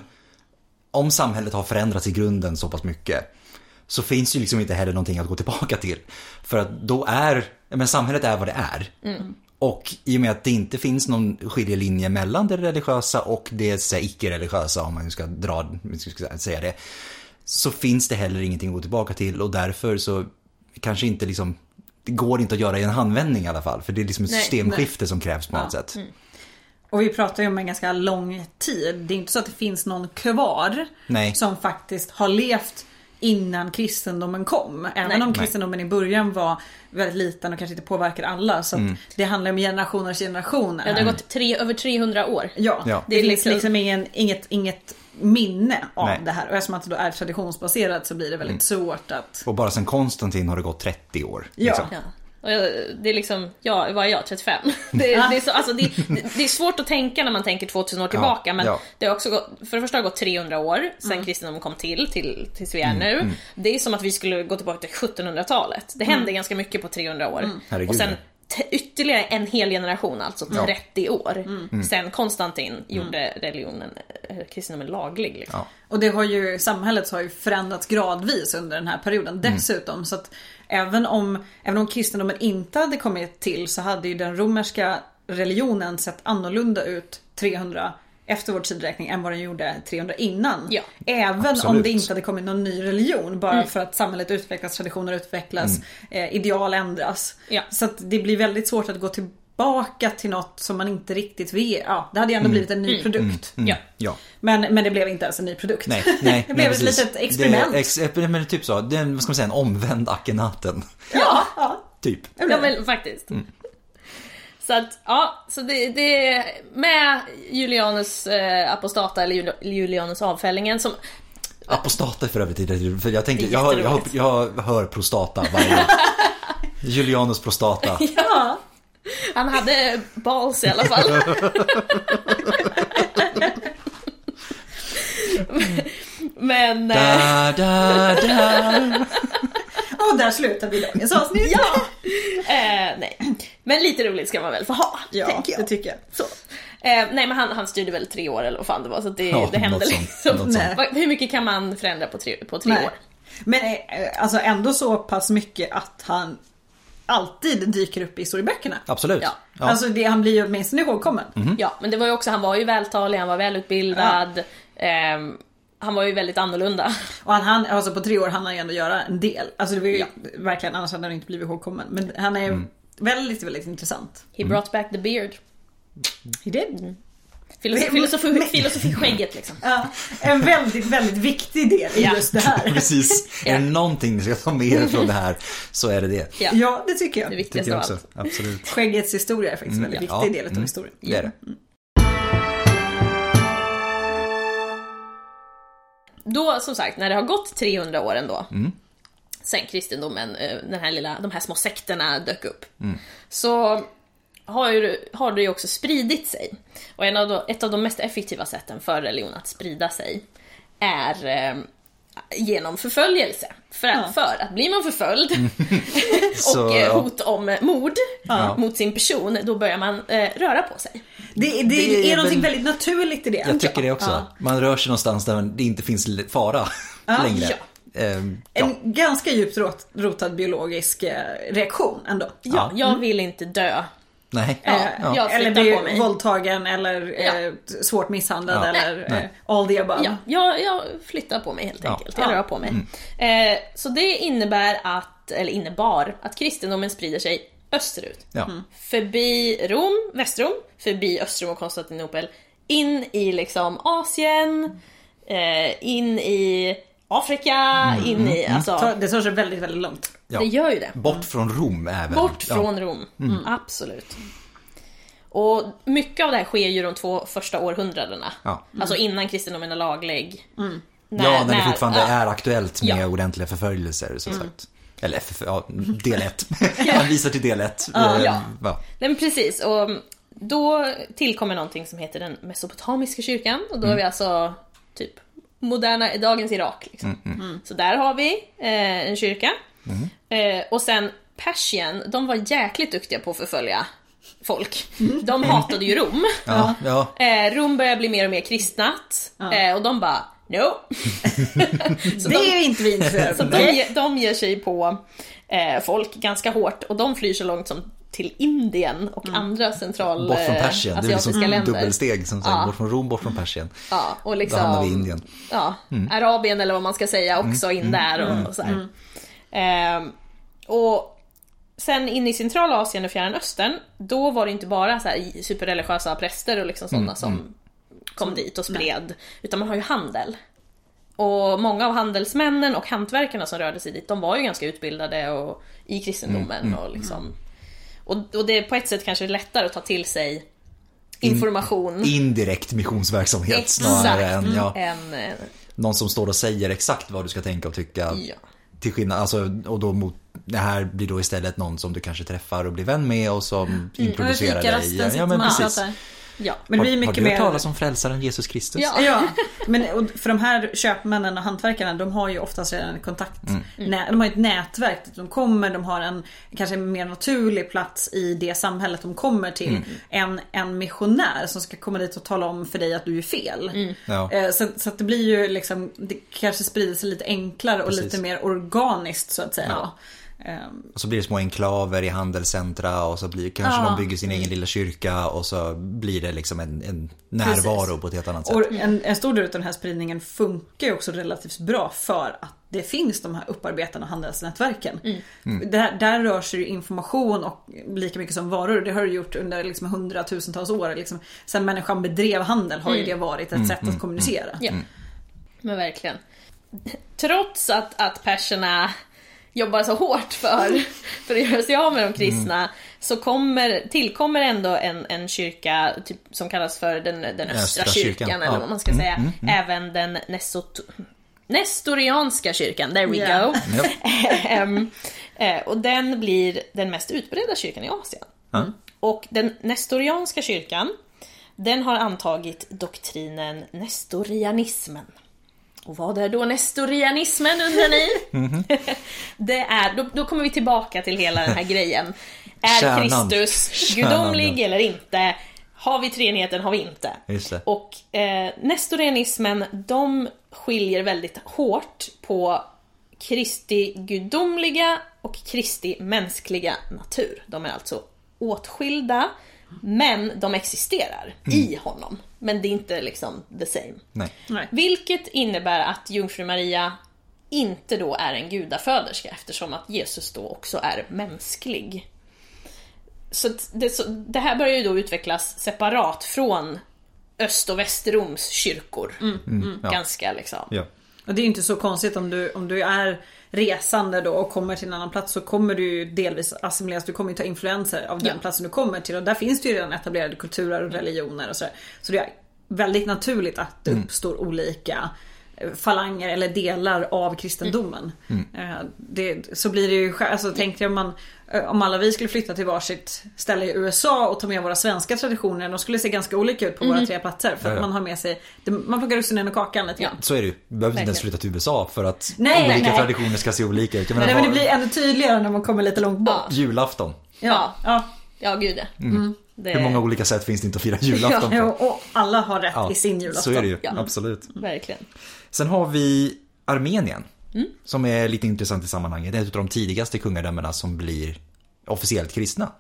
om samhället har förändrats i grunden så pass mycket så finns ju liksom inte heller någonting att gå tillbaka till. För att då är, men samhället är vad det är. Och i och med att det inte finns någon skiljelinje mellan det religiösa och det icke-religiösa, om man ska dra, ska säga det, så finns det heller ingenting att gå tillbaka till och därför så kanske inte liksom, det går inte att göra i en handvändning i alla fall. För det är liksom ett Nej, systemskifte som krävs på något sätt. Och vi pratar ju om en ganska lång tid. Det är inte så att det finns någon kvar Nej. som faktiskt har levt innan kristendomen kom. Även Nej. om kristendomen i början var väldigt liten och kanske inte påverkar alla. Så att Mm. det handlar om generationers generationer. Ja, det har gått tre, över 300 år. Ja, Ja. det finns liksom- liksom ingen, inget, inget minne av Nej. det här. Och eftersom att det då är traditionsbaserat så blir det Mm. väldigt svårt att... Och bara sen Konstantin har det gått 30 år. Ja. liksom. Ja. Och jag, det är liksom, ja, vad är jag? 35? Det, är- det, är så, alltså det, det är svårt att tänka när man tänker 2000 år tillbaka men ja. det har också gått, för det första har gått 300 år sen kristendomen kom till, till tills vi är nu. Det är som att vi skulle gå tillbaka till 1700-talet. Det händer ganska mycket på 300 år. Herregud, Och sen ja. t- ytterligare en hel generation, alltså Ja. 30 år. Sen Konstantin gjorde religionen, eh, kristendomen laglig. Liksom. Ja. Och det har ju, samhället har ju förändrats gradvis under den här perioden dessutom. Så att även om, även om kristendomen inte hade kommit till så hade ju den romerska religionen sett annorlunda ut 300 efter vår tidräkning än vad den gjorde 300 innan. Ja. Även om Absolut. det inte hade kommit någon ny religion bara för att samhället utvecklas, traditioner utvecklas, eh, ideal ändras. Ja. Så att det blir väldigt svårt att gå till tillbaka till något som man inte riktigt vet. Ja, det hade ju ändå blivit en ny produkt. Ja. Ja. Men, men det blev inte ens en ny produkt. Nej, nej. det blev nej, ett precis. litet experiment. Det, ex, men typ så, det är, vad ska man säga, en omvänd Akhenaten. Ja, ja. Typ. Ja men faktiskt. Så att, ja, så det, det med Julianus eh, apostata eller Jul- Julianus avfällningen som Apostata för övrigt, för jag tänker, jag, hör- jag, hör- jag hör prostata varje. Julianus prostata. Ja. Han hade balls i alla fall. Men... eh, Da, da, da. Och där slutar vi dagens avsnitt. Ja! Eh, nej. Men lite roligt ska man väl få ha, ja tänker jag. det tycker jag. Så. Eh, nej men han, han styrde väl tre år eller vad fan det var så att det, Ja, det hände liksom. Hur mycket kan man förändra på tre, på tre Nej. år? Men eh, alltså ändå så pass mycket att han alltid dyker upp i historieböckerna. Absolut. Ja. Ja. Alltså det, han blir ju åtminstone ihågkommen. Ja, men det var ju också, han var ju vältalig, han var välutbildad. ehm, han var ju väldigt annorlunda. Och han, han, alltså på tre år hann han ju ändå göra en del. Alltså det var ju verkligen, annars hade han inte blivit ihågkommen. Men han är Mm. väldigt, väldigt intressant. He brought back the beard. He did. Filosofi, filosofi, filosofi-skägget liksom. Ja, en väldigt, väldigt viktig del i Ja. just det här. Precis. Ja. Är det någonting som jag tar med er från det här så är det det. Ja, Ja, det tycker jag. det viktigaste jag av också. allt. Absolut. Skäggets historia är faktiskt en väldigt ja. viktig del av Mm. historien. Det är det. Då, som sagt, när det har gått 300 år ändå, sen kristendomen, eh, den här lilla, de här små sekterna dök upp, så har, ju, har det ju också spridit sig. Och en av de, ett av de mest effektiva sätten för religion att sprida sig är eh, genom förföljelse. För, Ja. för att blir man förföljd Så, och eh, ja. hot om mord mot sin person, då börjar man eh, röra på sig. Det, det, Det är är någonting väl- väldigt naturligt i det. Jag tycker det också. Ja. Man rör sig någonstans där det inte finns fara längre. Ja. En ganska djupt rot, rotad biologisk eh, reaktion ändå. Ja, jag vill inte dö. Nej. Ja, Eh, jag eller flyttar bli på mig. våldtagen eller eh, svårt misshandlad Ja. eller Nej. eh, all the above. Ja, jag, jag flyttar på mig helt Ja. enkelt. Jag Ja. rör på mig. Eh, så det innebär att, eller innebar, att kristendomen sprider sig österut. Ja. Förbi Rom, Västrom, förbi Östrom och Konstantinopel, in i liksom Asien, eh, in i Afrika, in i, alltså, Så det tar sig väldigt, väldigt långt. Ja. det gör ju det. Bort från Rom även. Bort Ja. från Rom, Mm, absolut. Och mycket av det här sker ju de två första århundraderna. Ja. Alltså innan kristendomen är laglig. ja, när, det fortfarande ja. är aktuellt med Ja. Mm. ordentliga förföljelser. Så sagt. Eller ja, del 1. Han visar till del 1. Ja. ja. Nej, men precis, och då tillkommer någonting som heter den mesopotamiska kyrkan. Och då är vi alltså typ moderna, dagens Irak. Liksom. Mm. Så där har vi eh, en kyrka. Eh, och sen Persien, de var jäkligt duktiga på att förfölja folk. De hatade ju Rom. Ja, ja. Eh, Rom börjar bli mer och mer kristnat. Eh, och de bara, no. så Det de, är inte vi intresserade så de, de ger sig på eh, folk ganska hårt och de flyr så långt som till Indien och andra central Bort från eh, Persien. Det är liksom länder. dubbelsteg som sagt. Ja. Bort från Rom, bort från Persien. Ja, och Då liksom, hamnar vi i Indien. Ja, Arabien eller vad man ska säga också in där och, och så här. Ehm, och sen in i centrala och Fjärran Östern, då var det inte bara så här superreligiösa präster och liksom sådana som kom dit och spred, utan man har ju handel. Och många av handelsmännen och hantverkarna som rörde sig dit, de var ju ganska utbildade och, i kristendomen och liksom och, och det är på ett sätt kanske lättare att ta till sig information Indirekt missionsverksamhet snarare än ja, än eh, någon som står och säger exakt vad du ska tänka och tycka. ja. Till skillnad, alltså, och då mot, det här blir då istället någon som du kanske träffar och blir vän med och som introducerar dig. Fikarasten sitter Ja, men och precis. pratar. Ja. Men det blir har, har mycket du hört mer... talas om frälsaren Jesus Kristus? Ja. Ja, men och för de här köpmännen och hantverkarna de har ju oftast redan en kontakt. Nä, de har ett nätverk. De kommer, de har en kanske mer naturlig plats i det samhället de kommer till. Än en missionär som ska komma dit och tala om för dig att du är fel. Ja. Eh, Så, så att det blir ju liksom, det kanske sprider sig lite enklare och Precis. lite mer organiskt så att säga. Ja. Ehm, Och så blir det små enklaver i handelscentra och så blir kanske Ja. de bygger sin egen lilla kyrka och så blir det liksom en, en närvaro Precis. på ett helt annat sätt. Och en, en stor del av den här spridningen funkar ju också relativt bra för att det finns de här upparbetande handelsnätverken. Där, där rör sig information och lika mycket som varor. Det har det gjort under liksom hundratusentals år. Liksom, sen människan bedrev handel har ju det varit ett sätt att kommunicera. Ja. Men verkligen. Trots att, att perserna jobbar så hårt för, för att göra sig av med de kristna så kommer, tillkommer ändå en, en kyrka typ, som kallas för den, den östra, Östra kyrkan, kyrkan, eller vad man ska säga. Även den nesot, nestorianska kyrkan, there we Ja. go. Ehm, eh, och den blir den mest utbredda kyrkan i Asien. Och den nestorianska kyrkan, den har antagit doktrinen nestorianismen. Och vad är då nestorianismen undrar ni? det är, då, då kommer vi tillbaka till hela den här grejen. Är Kärnan. Kristus Kärnan, gudomlig ja. eller inte? Har vi treenigheten, har vi inte? Och eh, nestorianismen, de skiljer väldigt hårt på Kristi gudomliga och Kristi mänskliga natur. De är alltså åtskilda, men de existerar i honom. Men det är inte liksom the same. Nej. Nej. Vilket innebär att jungfru Maria inte då är en gudaföderska eftersom att Jesus då också är mänsklig. Så det, så det här börjar ju då utvecklas separat från Öst och Västerroms kyrkor. ja. Ganska liksom. Ja. Och det är inte så konstigt om du, om du är resande då och kommer till en annan plats så kommer du delvis assimileras. Du kommer ju ta influenser av den Ja. platsen du kommer till och där finns det ju redan etablerade kulturer och religioner och sådär. Så det är väldigt naturligt att det uppstår olika eh, falanger eller delar av kristendomen. Eh, Det, så blir det ju, alltså tänk dig om man eh, om alla vi skulle flytta till varsitt ställe i USA och ta med våra svenska traditioner, de skulle se ganska olika ut på våra tre platser. För Ja, att ja. man har med sig, man plockar russinen ur kakan lite Ja. grann. Så är det ju. Du behöver inte ens flytta till USA för att Nej, olika nej, nej. traditioner ska se olika ut. Jag Men det, men det vad- blir ännu tydligare när man kommer lite långt bort. Ja. Julafton. Ja. ja. Ja, gud ja. Det, Hur många olika sätt finns det inte att fira julafton på? och alla har rätt Ja, i sin julafton. Så är det ju, Ja. absolut. Verkligen. Sen har vi Armenien. Som är lite intressant i sammanhanget. Det är ett av de tidigaste kungadömena som blir officiellt kristna.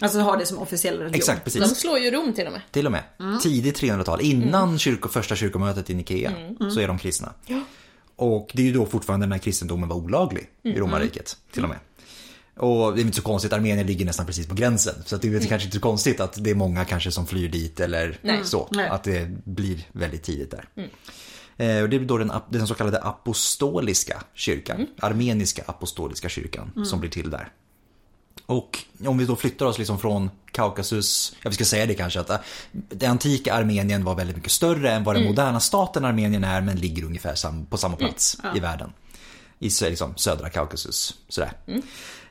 Alltså har det som officiell religion. Exakt, De precis. slår ju Rom till och med. Till och med. Tidigt 300-tal, innan kyrko, första kyrkomötet i Nikea, så är de kristna. Och det är ju då fortfarande när kristendomen var olaglig i romarriket, till och med. Och det är inte så konstigt, Armenien ligger nästan precis på gränsen. Så det är kanske inte så konstigt att det är många kanske som flyr dit eller så. Nej. Att det blir väldigt tidigt där. Eh, och det är då den, den så kallade apostoliska kyrkan, armeniska apostoliska kyrkan, som blir till där. Och om vi då flyttar oss liksom från Kaukasus, jag ska säga det kanske att äh, det antika Armenien var väldigt mycket större än vad den moderna staten Armenien är men ligger ungefär på samma plats i världen. I liksom, södra Kaukasus. Sådär.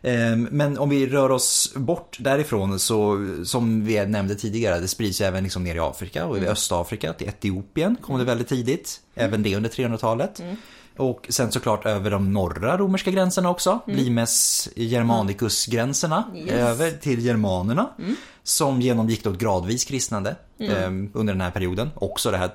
Ehm, Men om vi rör oss bort därifrån så som vi nämnde tidigare, det sprids även liksom ner i Afrika och i Östafrika till Etiopien kom det väldigt tidigt. Även det under 300-talet. Och sen såklart över de norra romerska gränserna också. Limes Germanicus-gränserna. Över till germanerna. Som genomgick då ett gradvis kristnande eh, under den här perioden. Också det här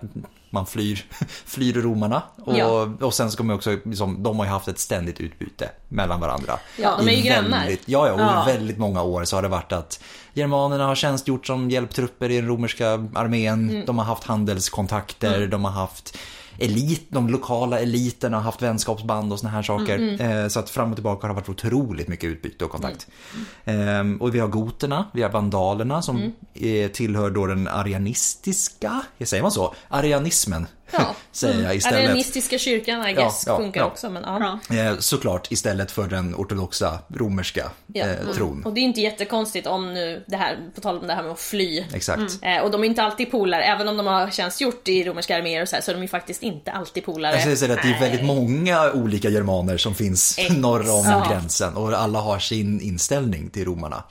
man flyr, flyr romarna. Och, Ja. och sen så kommer också, liksom, de har ju haft ett ständigt utbyte mellan varandra. Ja, de är ju grannar. Väldigt, ja, ja, och Ja. i väldigt många år så har det varit att germanerna har tjänstgjort som hjälptrupper i den romerska armén. Mm. De har haft handelskontakter, de har haft elit, de lokala eliterna har haft vänskapsband och såna här saker. Mm, Eh, Så att fram och tillbaka har det varit otroligt mycket utbyte och kontakt. Mm. Ehm, Och vi har goterna, vi har vandalerna som Mm. eh, tillhör då den arianistiska, säger man så? Arianismen, Ja. säger jag istället. Arianistiska kyrkan I guess ja, funkar ja. också men ja. Ja. Eh, Såklart istället för den ortodoxa romerska Ja. eh, tron. Och det är inte jättekonstigt om nu det här, på tal om det här med att fly. Exakt. Eh, och de är inte alltid polare, även om de har tjänstgjort i romerska arméer och så här, så är de ju faktiskt inte alltid polare. Jag säga att det är väldigt många olika germaner som finns Exakt. norr om gränsen och alla har sin inställning till romarna.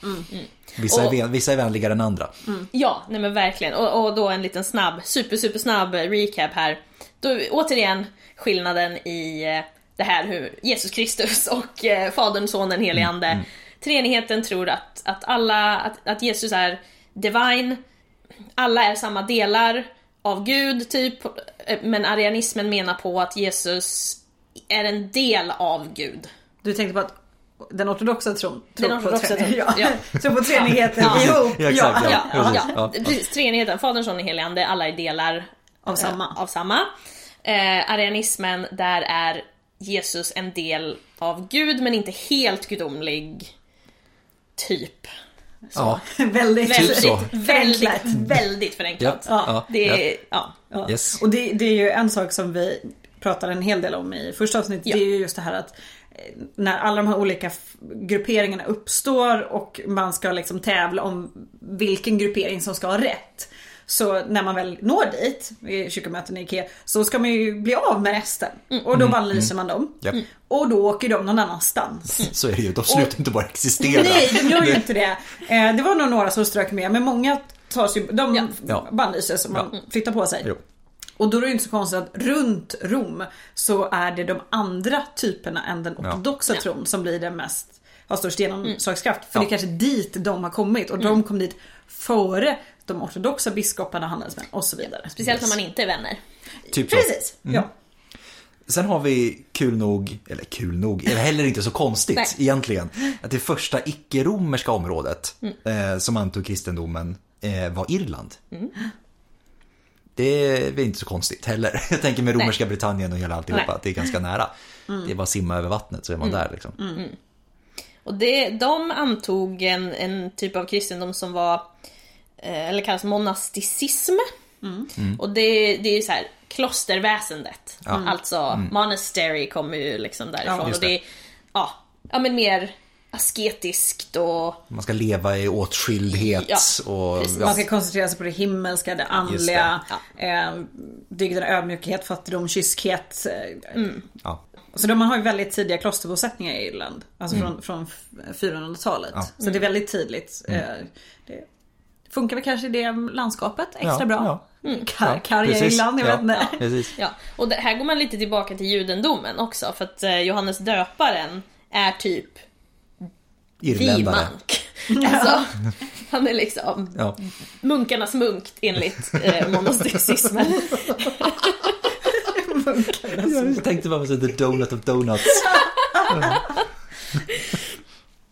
Vissa, är, Och- vän- vissa är vänligare än andra. Ja, nej men verkligen. Och, och då en liten snabb, super super snabb recap här. Då, återigen skillnaden i eh, det här hur Jesus Kristus och eh, Fadern, Sonen, Helige Ande. Treenigheten tror att, att alla, att, att Jesus är divine, alla är samma delar av Gud typ. Eh, Men arianismen menar på att Jesus är en del av Gud. Du tänkte på att den ortodoxa tron tror Den ortodoxa på, tre- tron, ja. ja. tror på treenigheten Ja. ihop. Ja, exakt, Ja, ja, ja. Ja. precis. Treenigheten, Fadern, Sonen, Helige alla är delar Av samma. eh, av samma. Eh, arianismen, där är Jesus en del av Gud men inte helt gudomlig. Typ. Ja, väldigt, Väldigt, så. väldigt, Förenklat. väldigt förenklat. Ja, ja, Det är, ja. Ja. Yes. Och det, det är ju en sak som vi pratade en hel del om i första avsnittet. Ja. Det är ju just det här att eh, när alla de här olika grupperingarna uppstår och man ska liksom tävla om vilken gruppering som ska ha rätt. Så när man väl når dit, i kyrkomöten i Ikea, så ska man ju bli av med resten. Och då bannlyser man dem. Japp. Och då åker de någon annanstans. så är det ju. De slutar inte bara existera. Nej, de gör ju inte det. Eh, det var nog några som strök med, men många tas ju, de Ja. Ja. bannlyses och man flyttar på sig. Jo. Och då är det ju inte så konstigt att runt Rom så är det de andra typerna än den ortodoxa Ja. tron som blir den mest, har störst genomslagskraft. För Ja. det är kanske dit de har kommit och de kom dit före de ortodoxa biskoparna, handelsmän och så vidare. Speciellt när man inte är vänner. Typ så. Precis, ja. Sen har vi kul nog, eller kul nog, är heller inte så konstigt Nej. egentligen. Att det första icke-romerska området eh, som antog kristendomen eh, var Irland. Det är inte så konstigt heller. Jag tänker med romerska Britannien och hela alltihopa, Nej. att det är ganska nära. Det är bara att simma över vattnet så är man där liksom. Och det, de antog en, en typ av kristendom som var, eh, eller kallas monasticism. Och det, det är ju så här klosterväsendet. Alltså monastery kommer ju liksom därifrån. just och det är, ja, ja men mer asketiskt och Man ska leva i åtskildhet Ja, och... Ja, Man ska koncentrera sig på det himmelska, det andliga, eh, dygden ödmjukhet, fattigdom, kyskhet. Eh, ja. Så de har ju väldigt tidiga klosterbosättningar i Irland. Alltså från, från 400-talet. Ja. Så det är väldigt tydligt. Eh, Det funkar väl kanske i det landskapet extra Ja, bra. ja. Kar- Ja, Karga. Irland, jag Ja, vet inte. Precis. Ja, och det, här går man lite tillbaka till judendomen också för att eh, Johannes döparen är typ Irländare. vi-munk. Alltså, han är liksom Ja. munkarnas munk enligt eh, monasticismen. Jag tänkte bara på the donut of donuts.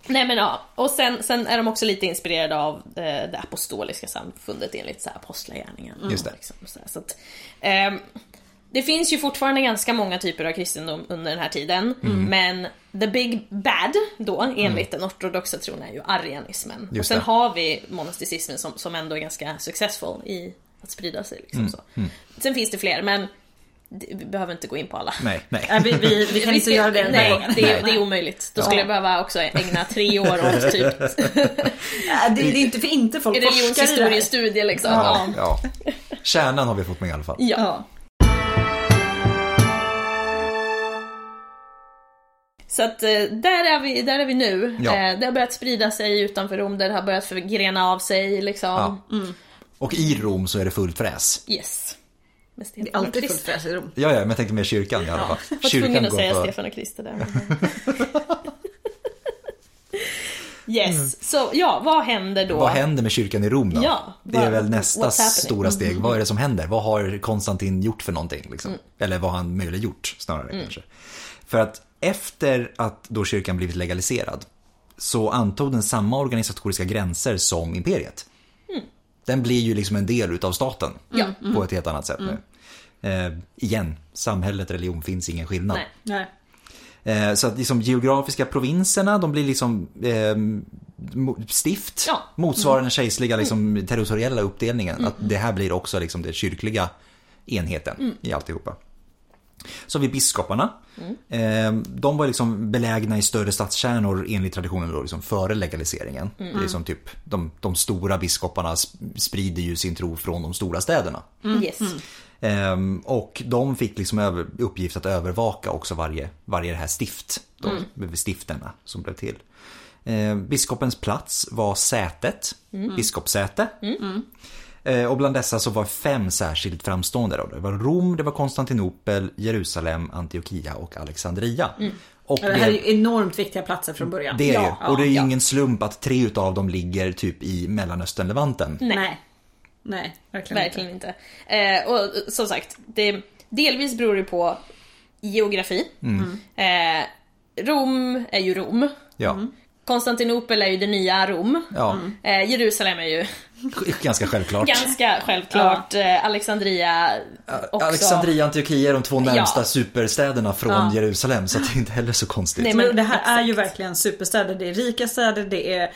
Nej men ja, och sen, sen är de också lite inspirerade av eh, det apostoliska samfundet enligt så här apostlagärningarna. Just det. Liksom, så så att, ehm, det finns ju fortfarande ganska många typer av kristendom under den här tiden. Mm. Men the big bad då, enligt den ortodoxa tron, är ju arianismen. och Just sen det. har vi monasticismen som, som ändå är ganska successful i att sprida sig. Liksom, Mm. så. Sen finns det fler, men vi behöver inte gå in på alla. Nej, nej. Vi, vi, vi kan Vi inte göra det den nej, gången. det, är, det är omöjligt. Då skulle jag behöva också ägna tre år åt typ Ja, Det, det är inte för inte folk forskar i det religionshistoriestudie liksom. Ja. Ja. Kärnan har vi fått med i alla fall. Ja. Så att eh, där är vi, där är vi nu. Ja. Eh, Det har börjat sprida sig utanför Rom, det har börjat förgrena av sig liksom. Ja. Och i Rom så är det fullt fräs. Yes. Med Det Stefan är alltid fullt fräs i Rom. Ja, ja, men jag tänkte mer kyrkan i alla fall. Jag var tvungen att säga för- Stefan och Krister där. Yes, så ja, vad händer då? Vad händer med kyrkan i Rom då? Ja, det är väl nästa stora steg. Vad är det som händer? Vad har Konstantin gjort för någonting? Liksom? Mm. Eller vad har han möjligen gjort snarare kanske. För att efter att då kyrkan blivit legaliserad så antog den samma organisatoriska gränser som imperiet. Den blir ju liksom en del utav staten Mm. På ett helt annat sätt nu. Eh, igen, samhället, religion finns ingen skillnad. Nej. Nej. Eh, Så att liksom geografiska provinserna, de blir liksom eh, stift. Ja. Motsvarar den kejserliga liksom, territoriella uppdelningen. Att det här blir också liksom den kyrkliga enheten i alltihopa. Så har vi biskoparna. Eh, de var liksom belägna i större stadskärnor enligt traditionen då, liksom före legaliseringen. Det är liksom typ, de, de stora biskoparna sp- sprider ju sin tro från de stora städerna. Yes. Ehm, och de fick liksom över, uppgift att övervaka också varje, varje det här stift. Då, Stifterna som blev till. Ehm, biskopens plats var sätet, biskopssäte. Eh, och bland dessa så var fem särskilt framstående. Då. Det var Rom, det var Konstantinopel, Jerusalem, Antiochia och Alexandria. Och Ja, Det här är ju enormt viktiga platser från början. det är ja, ju, och det är ju ja. ingen slump att tre utav dem ligger typ i Mellanöstern-Levanten. Nej. Nej, verkligen, Verkligen inte. Eh, och eh, som sagt, det, delvis beror det på geografi. Mm. Eh, Rom är ju Rom. Ja, Konstantinopel är ju det nya Rom. ja. Eh, Jerusalem är ju Ganska självklart. Ganska självklart. Eh, Alexandria också. Alexandria och Antiochia är de två närmsta Ja. superstäderna från Ja. Jerusalem så att det är inte heller så konstigt. Nej, Men det här är ju exakt. verkligen superstäder. Det är rika städer, det är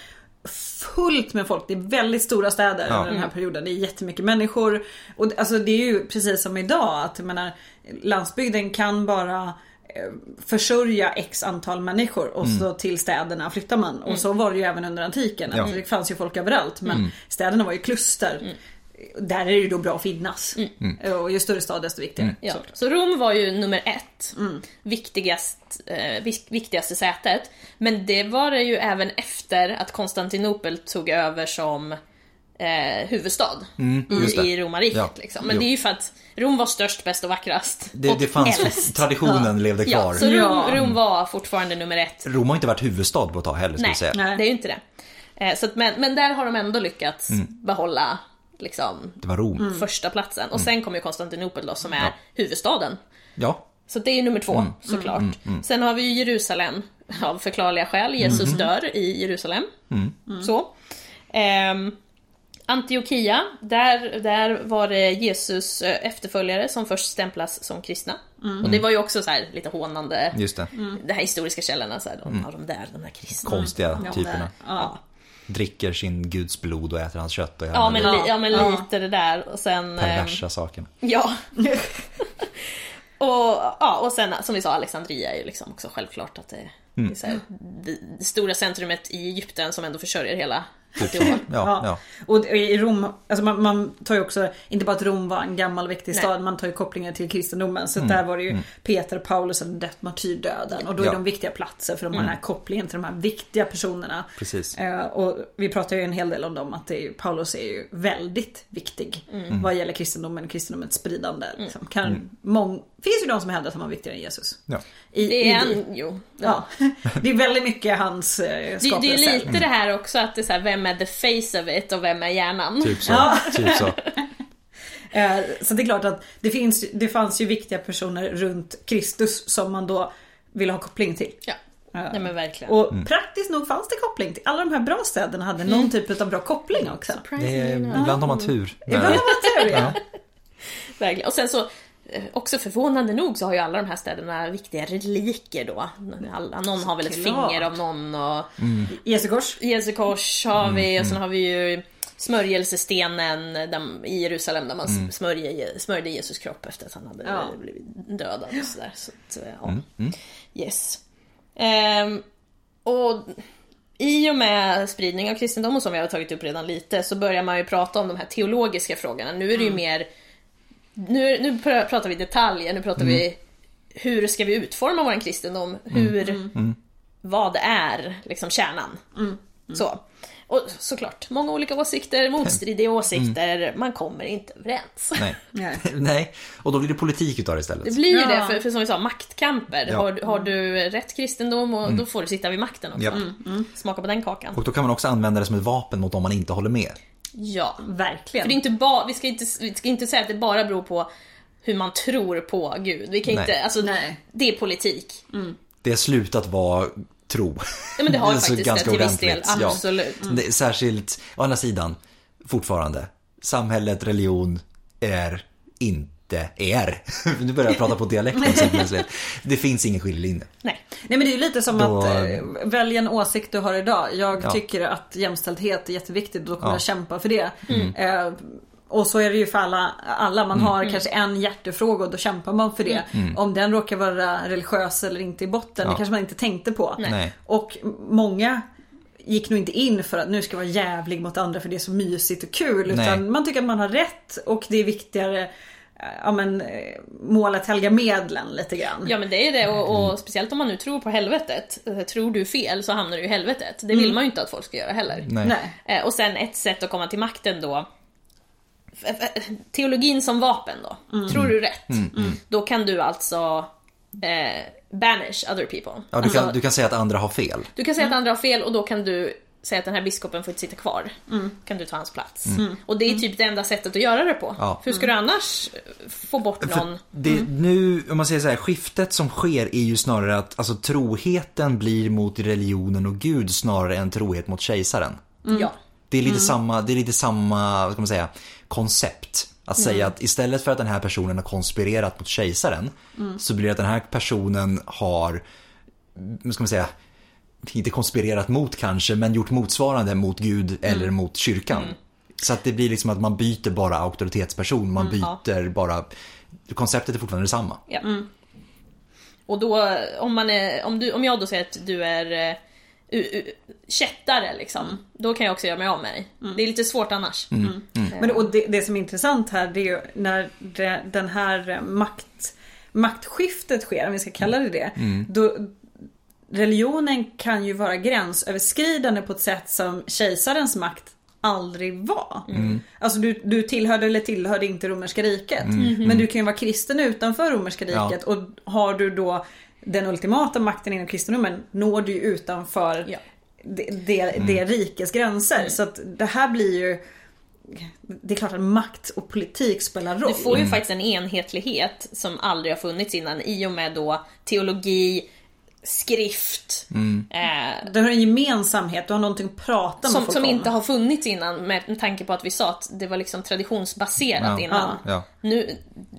fullt med folk. Det är väldigt stora städer Ja. under den här perioden. Det är jättemycket människor. Och alltså det är ju precis som idag att jag menar, landsbygden kan bara försörja x antal människor och så till städerna flyttar man. Och så var det ju även under antiken. Ja. Det fanns ju folk överallt men städerna var ju kluster. Där är det ju då bra att finnas. Och ju större stad desto viktigare. Ja. Så Rom var ju nummer ett. Viktigast, eh, vik- viktigaste sätet. Men det var det ju även efter att Konstantinopel tog över som eh, huvudstad just i, romarriket. Ja. Liksom. Men Jo. det är ju för att Rom var störst, bäst och vackrast. Det, och det fanns, äldst. traditionen levde kvar. Ja, så Rom, Ja. Rom var fortfarande nummer ett. Rom har inte varit huvudstad på ett tag heller Nej, säga. Nej. det är ju inte det. Eh, så att, men, men där har de ändå lyckats Mm. behålla liksom, Det var Rom. första platsen. Och sen kommer ju Konstantinopel då som är Mm. Ja. huvudstaden. Ja, Så det är ju nummer två Mm. såklart. Sen har vi ju Jerusalem av förklarliga skäl. Jesus Mm. dör i Jerusalem. Så. Ehm, Antiochia, där, där var det Jesus eh, efterföljare som först stämplas som kristna. Och det var ju också så här lite hånande, just det. det här historiska källorna, så här, de, ja, de där, de där kristna. Konstiga Ja, typerna. Ja. Dricker sin guds blod och äter hans kött och Ja men, de li, ja, men Ja. lite det där och sen... ehm, perversa sakerna. Ja. och, ja, och sen som vi sa, Alexandria är ju liksom också självklart att det, Mm. det här, det stora centrumet i Egypten som ändå försörjer hela Typ. Ja, ja. Och i Rom, alltså man, man tar ju också, inte bara att Rom var en gammal viktig Nej. stad, man tar ju kopplingar till kristendomen. Så där var det ju Peter och Paulus hade dött martyrdöden. Och då är Ja. de viktiga platser för de har den här kopplingen till de här viktiga personerna. Precis. Eh, och vi pratar ju en hel del om dem, att det är, ju- Paulus är ju väldigt viktig vad gäller kristendomen, kristendomens spridande. Liksom. Kan, mång, finns ju de som hävdar att han var viktigare än Jesus. Ja. I, Det är en, jo. Ja, det är väldigt mycket hans eh, Det, skapelse. det är lite det här också att det är så här, vem är the face of it och vem är hjärnan? Typ så. Ja. Typ så. Eh, Så det är klart att det, finns, det fanns ju viktiga personer runt Kristus som man då ville ha koppling till. Ja, nej men verkligen. Och praktiskt nog fanns det koppling till. Alla de här bra städerna hade någon typ av bra koppling också. Det är, ibland har man tur. Ibland har man tur ja. Verkligen. Och sen så, också förvånande nog så har ju alla de här städerna viktiga reliker då. Alla, någon har väl ett Klart. finger av någon och Jesu kors. Jesu kors har vi Mm, och sen har vi ju smörjelsestenen där, i Jerusalem där man Mm. smörjer, smörjde Jesus kropp efter att han hade Ja. blivit dödad och sådär. Så att, eh, ja. Mm, Yes. Ehm, och i och med spridning av kristendomen som vi har tagit upp redan lite så börjar man ju prata om de här teologiska frågorna. Nu är det ju mer nu, nu pr- pratar vi detaljer, nu pratar vi hur ska vi utforma vår kristendom? Hur, vad är liksom kärnan? Så. Och såklart, många olika åsikter, motstridiga åsikter, man kommer inte överens. Nej. Nej. Och då blir det politik utav det Det istället. blir ju Ja. det, för, för som vi sa, maktkamper. Ja. Har, har du rätt kristendom, och då får du sitta vid makten också. Japp. Smaka på den kakan. Och då kan man också använda det som ett vapen mot dem man inte håller med. Ja. Verkligen. För det är inte bara, vi ska inte, vi ska inte säga att det bara beror på hur man tror på Gud. Vi kan Nej. inte, alltså, Nej. det är politik. Det har slutat vara tro. Ja, men det har är så faktiskt det ganska till viss del, ja. absolut. Det är särskilt, å andra sidan, fortfarande, samhället, religion är inte är. Nu börjar jag prata på dialekten så plötsligt. Det finns ingen skiljelinje. Nej. Nej men det är ju lite som Då- att eh, välja en åsikt du har idag. Jag Ja. tycker att jämställdhet är jätteviktigt och då kommer Ja. jag kämpa för det. Eh, och så är det ju för alla. alla. Man har kanske en hjärtefråga och då kämpar man för det. Om den råkar vara religiös eller inte i botten, Ja. det kanske man inte tänkte på. Nej. Och många gick nog inte in för att nu ska jag vara jävlig mot andra för det är så mysigt och kul. Nej. Utan man tycker att man har rätt och det är viktigare Ja men eh, målet helga medlen lite grann. Ja men det är det och, och speciellt om man nu tror på helvetet. Eh, Tror du fel så hamnar du i helvetet. Det vill man ju inte att folk ska göra heller. Nej. Nej. Eh, och sen ett sätt att komma till makten då. Teologin som vapen då. Mm. Tror du rätt? Då kan du alltså eh, banish other people. Ja, du, alltså, kan, du kan säga att andra har fel. du kan säga att andra har fel och då kan du säga att den här biskopen får inte sitta kvar. Kan du ta hans plats. Och det är typ det enda sättet att göra det på. Mm. Ja. För hur ska du annars få bort någon? Det, Nu, om man säger så här, skiftet som sker är ju snarare att alltså, troheten blir mot religionen och Gud snarare än trohet mot kejsaren. Ja. Det är lite samma, det är lite samma, vad ska man säga, koncept. Att säga att istället för att den här personen har konspirerat mot kejsaren så blir det att den här personen har, vad ska man säga, inte konspirerat mot kanske, men gjort motsvarande mot Gud eller mot kyrkan. Så att det blir liksom att man byter bara auktoritetsperson, man byter bara, konceptet är fortfarande detsamma. Ja. Och då, om, man är, om, du, om jag då säger att du är uh, uh, kättare liksom, då kan jag också göra mig av med dig. Det är lite svårt annars. Men och det, det som är intressant här det är ju när det, den här makt, maktskiftet sker, om vi ska kalla det det. Då, religionen kan ju vara gränsöverskridande på ett sätt som kejsarens makt aldrig var. Alltså du, du tillhörde eller tillhörde inte romerska riket. Men du kan ju vara kristen utanför romerska riket och har du då den ultimata makten inom kristendomen når du ju utanför Ja. det, det, det rikes gränser. Så att det här blir ju det är klart att makt och politik spelar roll. Du får ju faktiskt en enhetlighet som aldrig har funnits innan i och med då teologi, skrift. Eh, Du har en gemensamhet, du har någonting att prata med som, folk som om. inte har funnits innan med tanke på att vi sa att det var liksom traditionsbaserat Ja. innan. Ja. Nu,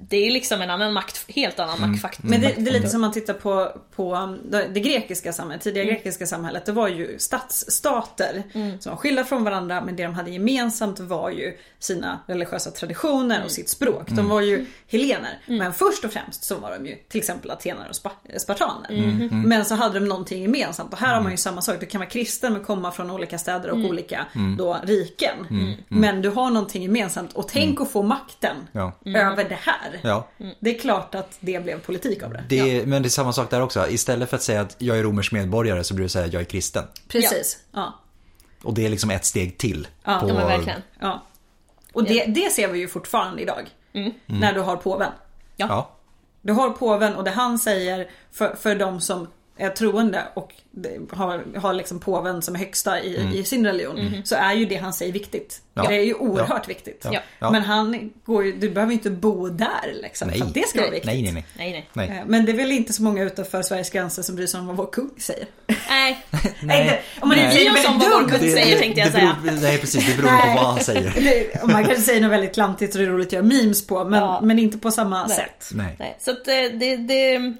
det är liksom en annan makt, helt annan maktfaktor. Men det, det är lite som man tittar på, på um, det, det grekiska samhället, tidiga Mm. grekiska samhället. Det var ju stadsstater Mm. som var skilda från varandra men det de hade gemensamt var ju sina religiösa traditioner Mm. och sitt språk. De var ju helener. Men först och främst så var de ju till exempel atenare och spa- spartaner. Mm. Men så hade de någonting gemensamt och här har man ju samma sak. Du kan vara kristen men komma från olika städer och Mm. olika då, riken. Men du har någonting gemensamt och tänk att få makten Ja. över det här. Ja. Det är klart att det blev politik av det. Det är, Men det är samma sak där också. Istället för att säga att jag är romersk medborgare så blir det säga att jag är kristen. Precis. Ja. Och det är liksom ett steg till. Ja, på, Ja men verkligen. ja. Och det, det ser vi ju fortfarande idag. När du har påven. Ja. Du har påven och det han säger för, för de som är troende och har, har liksom påven som högsta i, i sin religion. Så är ju det han säger viktigt. Ja. Det är ju oerhört viktigt. Ja. Ja. Men han går ju, du behöver inte bo där liksom. Nej. För att det ska vara viktigt. Nej, nej, nej. Nej nej. nej. Eh, Men det är väl inte så många utanför Sveriges gränser som bryr sig om vad vår kung säger. Nej. Nej. Om man är Nej. väldigt som vad vår kung säger tänkte jag det beror, säga. Nej precis, det beror på vad han säger. Det, man kanske säger något väldigt klantigt och det är roligt att göra memes på men, Ja. men inte på samma Nej. sätt. Nej. Nej, så att eh, det, det,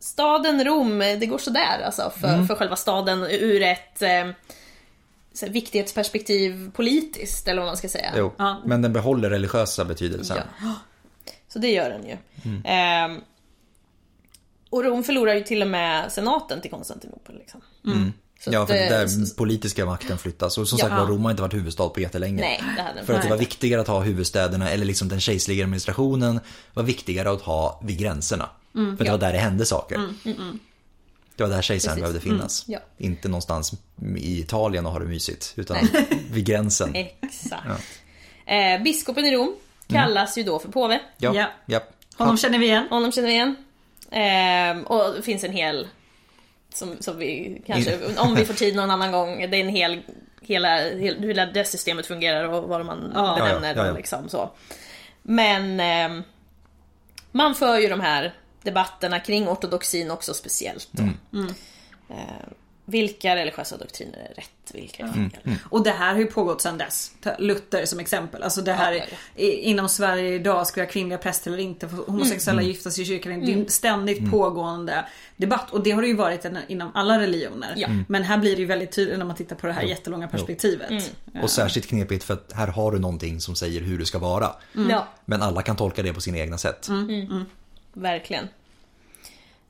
staden Rom, det går sådär alltså för, för själva staden ur ett eh, viktighetsperspektiv politiskt eller vad man ska säga. Jo. Ja. Men den behåller religiösa betydelsen. Ja. Så det gör den ju. Ehm, och Rom förlorar ju till och med senaten till Konstantinopel. Liksom. Så Ja, att, för eh, där politiska makten flyttas. Och som Ja. sagt var, Rom har inte varit huvudstad på jättelänge. Nej, det hade För att det var viktigare att ha huvudstäderna, eller liksom den kejserliga administrationen var viktigare att ha vid gränserna. För det var där det hände saker. Det var där kejsaren Precis. behövde finnas. Ja. Inte någonstans i Italien och ha det mysigt, utan vid gränsen. Exakt. Eh, biskopen i Rom kallas ju då för påve. Ja, Ja. ja. Honom känner vi igen. Honom känner vi igen. Ehm, och det finns en hel, som, som vi kanske, om vi får tid någon annan gång, det är en hel, hela, hel, hur hela det systemet fungerar och vad man Ja. benämner Ja, ja, ja, ja. liksom så. Men ehm, man för ju de här debatterna kring ortodoxin också speciellt. Då. Mm. Ehm, vilka religiösa doktriner är rätt? Vilka är Mm. fel? Och det här har ju pågått sedan dess. Ta Luther som exempel. Alltså det här Ja, ja, i- inom Sverige idag, ska vi ha kvinnliga präster eller inte? Får homosexuella Mm. gifta sig i kyrkan? Det är en ständigt pågående debatt. Och det har det ju varit inom alla religioner. Ja. Men här blir det ju väldigt tydligt när man tittar på det här jättelånga perspektivet. Mm. Och särskilt knepigt för att här har du någonting som säger hur du ska vara. Ja. Men alla kan tolka det på sina egna sätt. Verkligen.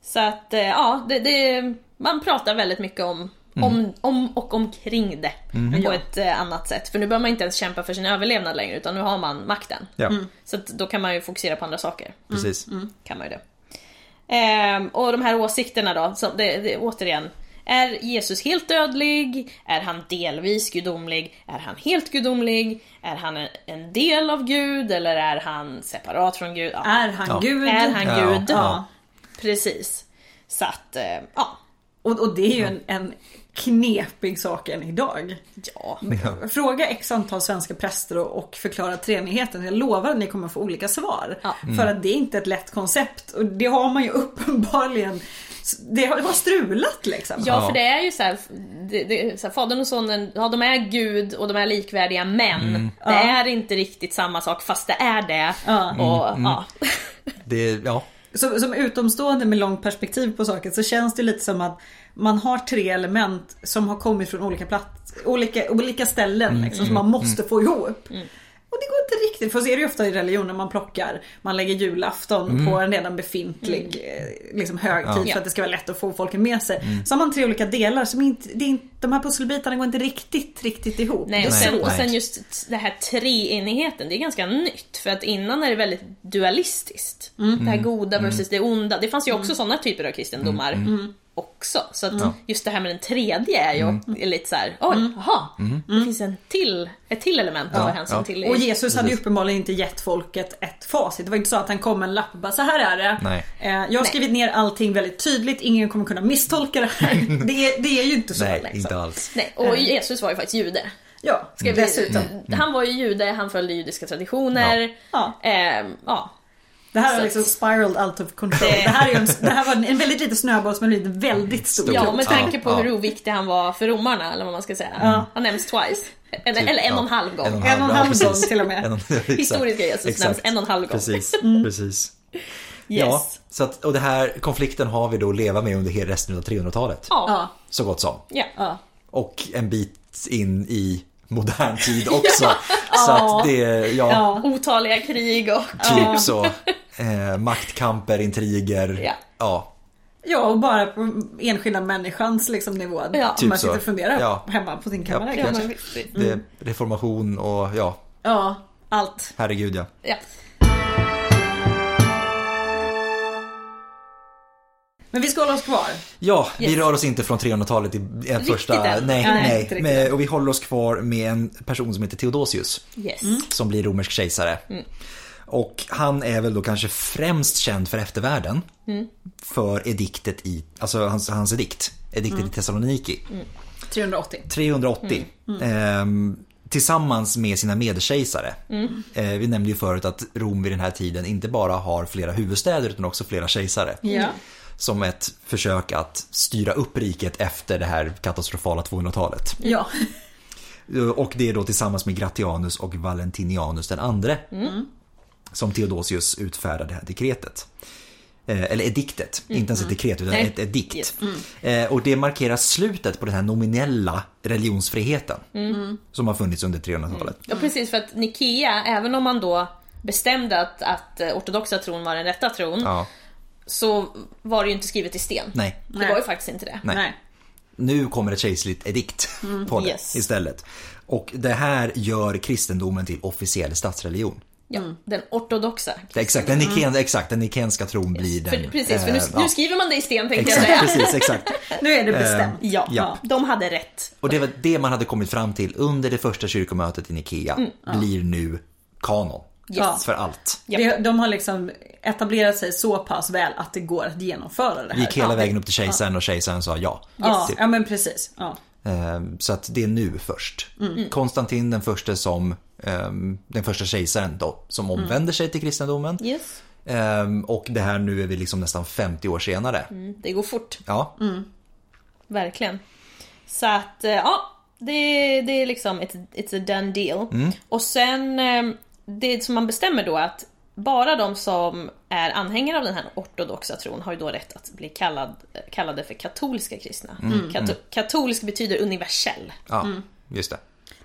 Så att, eh, ja, det, det, man pratar väldigt mycket om, om, om och omkring det på Ja. ett eh, annat sätt. För nu behöver man inte ens kämpa för sin överlevnad längre, utan nu har man makten. Ja, Så att då kan man ju fokusera på andra saker. precis. Kan man ju det. Ehm, och de här åsikterna då, som det, det, återigen. Är Jesus helt dödlig? Är han delvis gudomlig? Är han helt gudomlig? Är han en, en del av Gud? Eller är han separat från Gud? Ja. Är han Ja. Gud? Är han Ja. Gud? Ja. Precis. Så att, eh, ja. Och, och det är ju en, en knepig sak än idag. Ja. Fråga x antal svenska präster och, förklara treenigheten. Jag lovar att ni kommer få olika svar. Ja. För att det är inte ett lätt koncept. Och det har man ju uppenbarligen. Det har, strulat liksom. Ja, för det är ju så här, det, det, så här, Fadern och Sonen, ja de är Gud och de är likvärdiga men Mm. det är inte riktigt samma sak fast det är det. Ja. Och, Mm, ja. Det, ja. Som, som utomstående med långt perspektiv på saken så känns det lite som att man har tre element som har kommit från olika, plats, olika, olika ställen liksom, som man måste få ihop. Och det går inte riktigt, för så är det ju ofta i religioner man plockar, man lägger julafton på en redan befintlig eh, liksom, högtid Ja. för att det ska vara lätt att få folken med sig. Så har man tre olika delar som inte, det är inte, de här pusselbitarna går inte riktigt, riktigt ihop. Nej, och sen, och sen just det här treenigheten, det är ganska nytt. För att innan är det väldigt dualistiskt. Det här goda versus det onda. Det fanns ju också sådana typer av kristendomar också. Så att just det här med den tredje är ju är lite så här, oj, jaha, det finns en till, ett till element att ta hänsyn ja. till. Och Jesus hade ju uppenbarligen inte gett folket ett facit. Det var inte så att han kom med en lapp och bara så här är det. Nej. Eh, Jag har skrivit ner allting väldigt tydligt, ingen kommer kunna misstolka det här. Det är, det är ju inte så. Nej, liksom. inte alls. Nej, och Jesus var ju faktiskt jude. Ja, Ska vi, dessutom. Han var ju jude, han följde judiska traditioner. Ja. Ehm, ja. Det här har Så- liksom spiraled out of control. Det- Det här, är en, det här var en väldigt liten snöboll som har blivit väldigt stor. Ja, med tanke på Ja, hur ja. oviktig han var för romarna, eller vad man ska säga. Han nämns twice. Eller, eller en och en halv gång. En och En och en halv ja, gång till och med. En. Historiska Jesus Exakt. nämns en och en halv gång. Precis, precis. Yes. Ja, så att, och det här konflikten har vi då att leva med under hela resten av 300-talet. Ja. Ja, Så gott som. ja. ja. Och en bit in i modern tid också. Så att det, ja, Ja. Otaliga krig och... typ så. Eh, maktkamper, intriger. Ja. ja. ja, och bara på enskilda människans liksom, nivå. Ja. Om Typ man sitter och funderar Ja. hemma på sin kammare Ja, Ja, kanske. visst. Det, reformation och ja, Ja, allt. herregud ja. Ja. Men vi ska hålla oss kvar. Ja, vi Yes. rör oss inte från 300-talet i en första... än. Nej, Nej, nej. Men, och vi håller oss kvar med en person som heter Theodosius. Yes. Som blir romersk kejsare. Och han är väl då kanske främst känd för eftervärlden. För ediktet i, alltså hans, hans edikt. Ediktet i Thessaloniki. 380. 380. Ehm, tillsammans med sina medkejsare. Eh, vi nämnde ju förut att Rom vid den här tiden inte bara har flera huvudstäder utan också flera kejsare. Ja. Som ett försök att styra upp riket efter det här katastrofala 200-talet. Ja. Och det är då tillsammans med Gratianus och Valentinianus den andre. Som Theodosius utfärdar det här dekretet. Eh, Eller ediktet, inte ens ett dekret utan Nej. ett edikt. Yes. Eh, Och det markerar slutet på den här nominella religionsfriheten. Som har funnits under 300-talet. Ja, precis. För att Nikea, även om man då bestämde att, att eh, ortodoxa tron var den rätta tron, Ja, så var det ju inte skrivet i sten. nej. Det Nej. var ju faktiskt inte det. Nej. Nej. Nu kommer ett kejserligt edikt på det yes. istället. Och det här gör kristendomen till officiell statsreligion. Ja, den ortodoxa. Exakt, den, niken, exakt, den nikenska tron blir den. För, precis, för nu, eh, ja. nu skriver man det i sten tänkte jag Exakt, säga. precis, exakt. Nu är det bestämt. Ja, Ja. de hade rätt. Och det var det man hade kommit fram till under det första kyrkomötet i Nikea. Blir nu kanon. Ja. För allt. Det, de har liksom etablerat sig så pass väl att det går att genomföra det här. Gick hela vägen upp till kejsaren och kejsaren sa ja. Ja, Typ. ja men precis. Ja. Ehm, Så att det är nu först. Konstantin den första som den första kejsaren då, som omvänder sig till kristendomen. Yes. Ehm, Och det här nu är vi liksom nästan 50 år senare. Det går fort, Ja, verkligen. Så att, eh, ja, det, det är liksom it's, it's a done deal. Och sen, eh, det som man bestämmer då att bara de som är anhängare av den här ortodoxa tron har ju då rätt att bli kallad, kallade för katolska kristna. Kato, katolisk betyder universell. ja just det.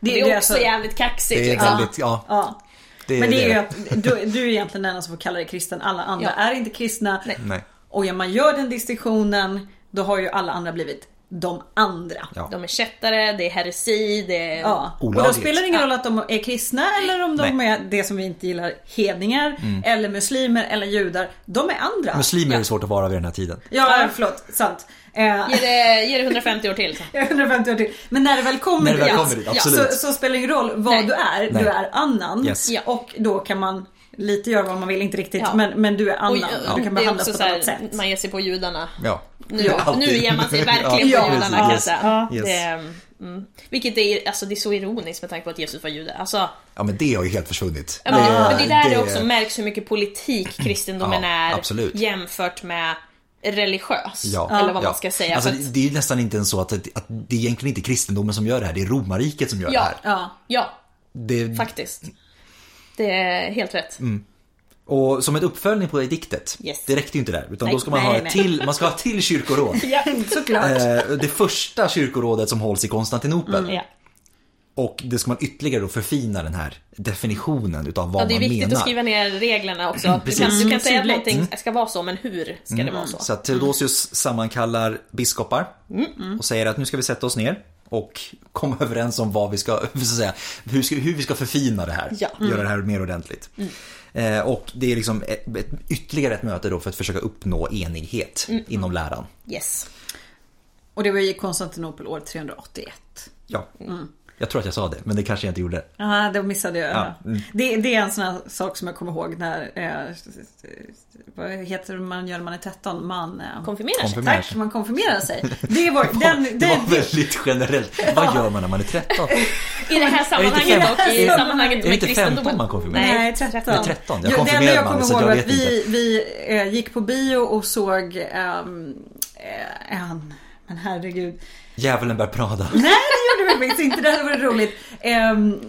Det, Det är också alltså- jävligt kaxigt. Det är liksom. väldigt, ja. Ja. Det, Men det är ju att du, du är egentligen den enda som får kalla dig kristen. Alla andra Ja. är inte kristna. Nej. Och om man gör den distinktionen då har ju alla andra blivit de andra. Ja. De är kättare, det är heresi, det är... Ja. Och då spelar det ingen roll att de är kristna eller om de Nej. är det som vi inte gillar, hedningar eller muslimer eller judar. De är andra. Muslimer är det svårt att vara vid den här tiden. Ja, förlåt. Sant. Eh, Ge det, ge det 150 år till. Så. Jag är 150 år till. Men när det väl kommer När det väl dit, kommer dit, ja, absolut. så, så spelar det ingen roll vad Nej. du är. Nej. Du är annan. Yes. Ja. Och då kan man lite göra vad man vill, inte riktigt. Ja. Men, men du är annan. Och, Du kan det behandlas på ett så annat sätt. man ger sig på judarna. Ja. Nu, Alltid. nu ger man sig verkligen Ja, på judarna kan jag Yes. säga. Ja. Det, mm, vilket är, alltså, det är så ironiskt med tanke på att Jesus var jude. Alltså, Ja men det har ju helt försvunnit. ja, men, men det är där det, det- också märks hur mycket politik kristendomen Ja, är absolut. jämfört med religiös. Ja. Eller vad ja. man ska säga. Alltså, att- det är ju nästan inte ens så att, att det är egentligen inte kristendomen som gör det här, det är romarriket som gör det Ja. här. Ja. Ja, Det, faktiskt. Det är helt rätt. Mm. och som en uppföljning på ediktet, Yes. det räckte ju inte där, utan Nej, då ska man nej, ha ett nej. till, man ska ha ett till kyrkoråd. Ja. Såklart. Eh, det första kyrkorådet som hålls i Konstantinopel. Ja. Och det ska man ytterligare då förfina den här definitionen utav vad ja, det är man viktigt menar. att skriva ner reglerna också. Du kan, Precis. du kan säga att Tydligt. någonting ska vara så, men hur ska det vara så? Så att Theodosius sammankallar biskopar Mm. och säger att nu ska vi sätta oss ner och komma överens om vad vi ska, så att säga, hur, ska, hur vi ska förfina det här. Ja. Mm. Göra det här mer ordentligt. Eh, och det är liksom ett, ett, ytterligare ett möte då för att försöka uppnå enighet Mm. inom läran. Yes. Och det var i Konstantinopel år 381. Ja. Jag tror att jag sa det, men det kanske jag inte gjorde. Ja, det missade jag. Ja, mm. Det, det är en sån här sak som jag kommer ihåg när... Eh, vad heter det man gör när man är 13? Man... Eh, Konfirmera sig. Konfirmera Tack, man konfirmerar sig. Det var, den, Det den, var väldigt generellt. Vad gör man när man är 13? I det här sammanhanget fem- och i är det- sammanhanget Är det med inte 15 kristendomen. man konfirmerar? Nej, 13. Det är 13. Jag det konfirmerade jag man, kommer så ihåg jag att vi, inte. vi eh, gick på bio och såg ehm, eh, en... Men herregud. Djävulen bär Prada. Nej, faktiskt inte. Det hade varit roligt. Um,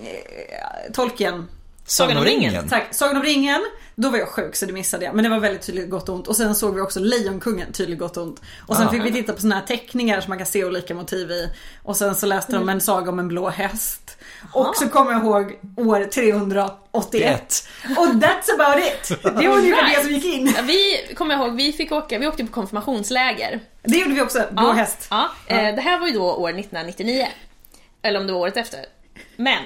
Tolkien. Sagan om ringen. Tack. Sagan om ringen. Då var jag sjuk så det missade jag. Men det var väldigt tydligt gott och ont. Och sen såg vi också Lejonkungen, tydligt gott och ont. Och sen Ah. fick vi titta på såna här teckningar som man kan se olika motiv i. Och sen så läste de en saga om en blå häst. Och så kommer jag ihåg år 381. Och that's about it. Det var ungefär Alright. det som gick in. Ja, Vi kommer ihåg, vi fick åka, vi åkte på konfirmationsläger. Det gjorde vi också. Blå ja, häst. Ja, eh, det här var ju då år 1999. Eller om det var året efter. Men,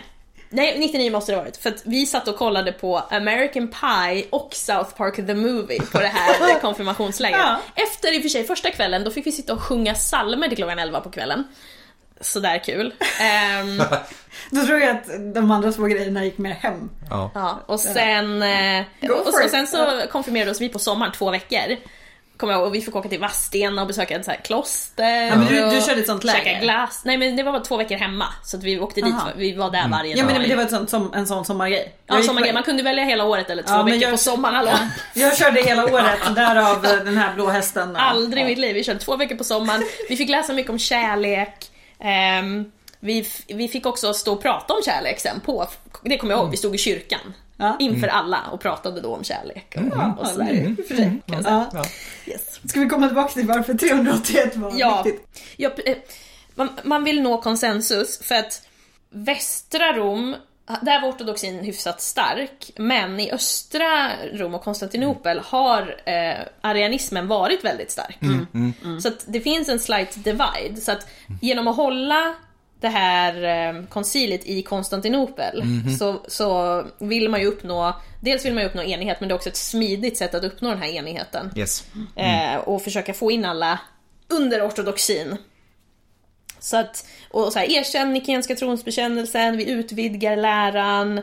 nej 99 måste det ha varit. För att vi satt och kollade på American Pie och South Park the Movie på det här konfirmationslägret. Ja. Efter i och för sig första kvällen, då fick vi sitta och sjunga psalmer till klockan 11 på kvällen. Sådär kul. Ehm, Då tror jag att de andra små grejerna gick mer hem. Ja. Ja, och sen, eh, och, och sen så konfirmerade oss vi på sommaren två veckor. Kommer jag ihåg, och vi fick åka till Vadstena och besöka ett så här kloster. Ja, men du- och du körde ett sånt läger? Käka glass. Nej men det var bara två veckor hemma. Så att vi åkte dit, Aha. vi var där varje Ja dag. men det var ett sånt, som, en sån sommargrej. Ja, sommargrej. Man kunde välja hela året eller två Ja, veckor jag- på sommaren. Hallå. Jag körde hela året, därav eh, den här blå hästen. Aldrig i mitt liv. Vi körde två veckor på sommaren. Vi fick läsa mycket om kärlek. Ehm, vi, vi fick också stå och prata om kärlek sen på, det kommer jag ihåg, vi stod i kyrkan. Ja. Inför alla och pratade då om kärlek och, och sådär. Mm. i och för sig, kan jag säga. Ja. Yes. Ska vi komma tillbaka till varför 381 var Ja, viktigt? ja eh, man, man vill nå konsensus för att västra Rom, där var ortodoxin hyfsat stark, men i östra Rom och Konstantinopel har eh, arianismen varit väldigt stark. Så att det finns en slight divide, så att genom att hålla det här eh, konciliet i Konstantinopel så, så vill man ju uppnå, dels vill man uppnå enighet men det är också ett smidigt sätt att uppnå den här enigheten. Yes. Eh, och försöka få in alla under ortodoxin. Så att, och så här, erkänn nikenska tronsbekännelsen, vi utvidgar läran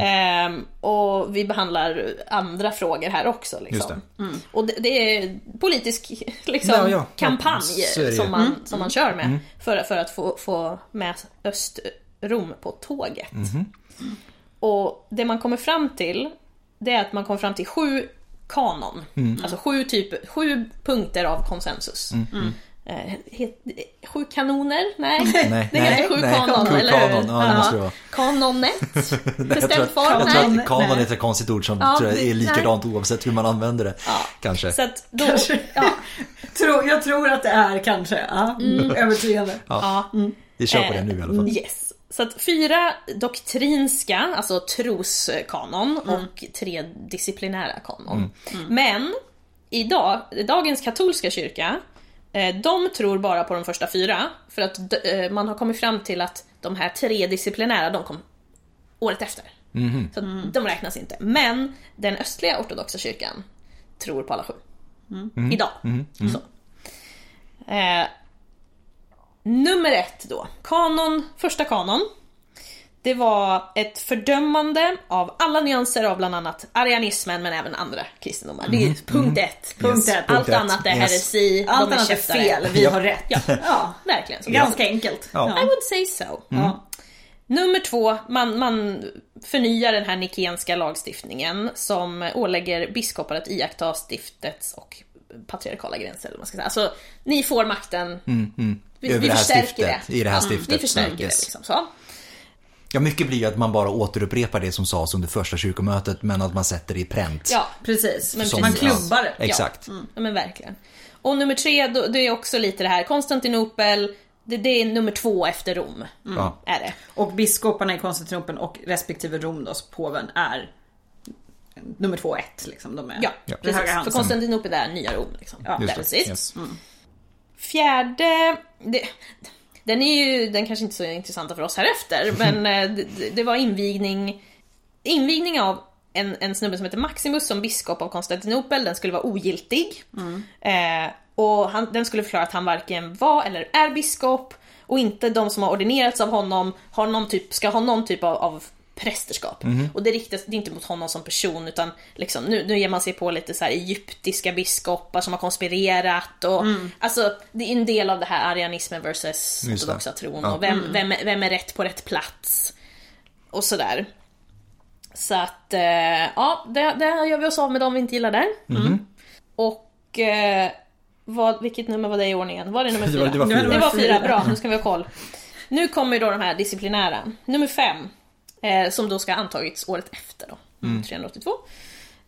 ehm, och vi behandlar andra frågor här också. Liksom. Just Och det, det är politisk liksom, Ja, ja. kampanj Ja, det som, man, som man kör med för, för att få, få med Östrom på tåget. Och det man kommer fram till, det är att man kommer fram till sju kanon. Alltså sju, typ, sju punkter av konsensus. Eh, sju kanoner? Nej, Nej, det nej, heter sju nej. kanon, Sju eller kanon, ja, det måste vara. Bestämd form. jag tror Nej. att kanon Nej. är ett konstigt ord som Ja, tror jag är likadant oavsett hur man använder det. Kanske. Så att då, Kanske. ja, jag tror att det är kanske. Ja, övertygande. ja. Vi kör på det Eh, nu i alla fall. Yes. Så att fyra doktrinska, alltså troskanon och tre disciplinära kanon. Men idag, dagens katolska kyrka, de tror bara på de första fyra. För att eh, man har kommit fram till att de här tre disciplinära, de kom året efter. Så att de räknas inte. Men den östliga ortodoxa kyrkan tror på alla sju. Idag. Så. Eh, Nummer ett då, kanon, första kanon. Det var ett fördömande av alla nyanser av bland annat arianismen men även andra kristendomar. Det är punkt ett. Punkt ett. Allt Punkt ett. annat är Yes. heresi, Allt annat är fel, vi Ja. har rätt. Ja, Ja, verkligen. Så. ganska enkelt. Ja. I would say so. Ja. Nummer två, man, man förnyar den här nikenska lagstiftningen som ålägger biskopar att iaktta stiftets och patriarkala gränser. Eller man ska säga. Alltså, ni får makten. Vi, Över vi det här förstärker stiftet, det. i det här Ja, stiftet. Vi förstärker Ja, det yes. liksom. Så. Ja, mycket blir ju att man bara återupprepar det som sades under första kyrkomötet men att man sätter det i pränt. Ja, Precis. Men man precis. klubbar det. Exakt. Ja men verkligen. Och nummer tre, då, det är också lite det här, Konstantinopel, det, det är nummer två efter Rom. Ja. Är det. Och biskoparna i Konstantinopel och respektive Rom då, påven är nummer två och ett. Liksom. De är Ja, det precis. För. Konstantinopel är nya Rom. Liksom. Ja, precis. Yes. Fjärde, det, den är ju, den kanske inte är så intressanta för oss här efter, men eh, det, det var invigning, invigning av en, en snubbe som heter Maximus som biskop av Konstantinopel, den skulle vara ogiltig. Eh, och han, den skulle förklara att han varken var eller är biskop, och inte de som har ordinerats av honom har någon typ, ska ha någon typ av, av prästerskap. Och det riktas det är inte mot honom som person utan liksom, nu, nu ger man sig på lite så här egyptiska biskopar som har konspirerat och alltså det är en del av det här arianismen versus ortodoxa tron Ja. och vem, vem, är- vem är rätt på rätt plats och sådär. Så att, eh, ja, det, det gör vi oss av med dem vi inte gillar där. Mhm. Och eh, vad, vilket nummer var det i ordningen? Var det nummer fyra? det var Det var fyra. Det var fyra, bra. Nu ska vi ha koll. Nu kommer då de här disciplinära. Nummer fem, eh, som då ska ha antagits året efter då, 382.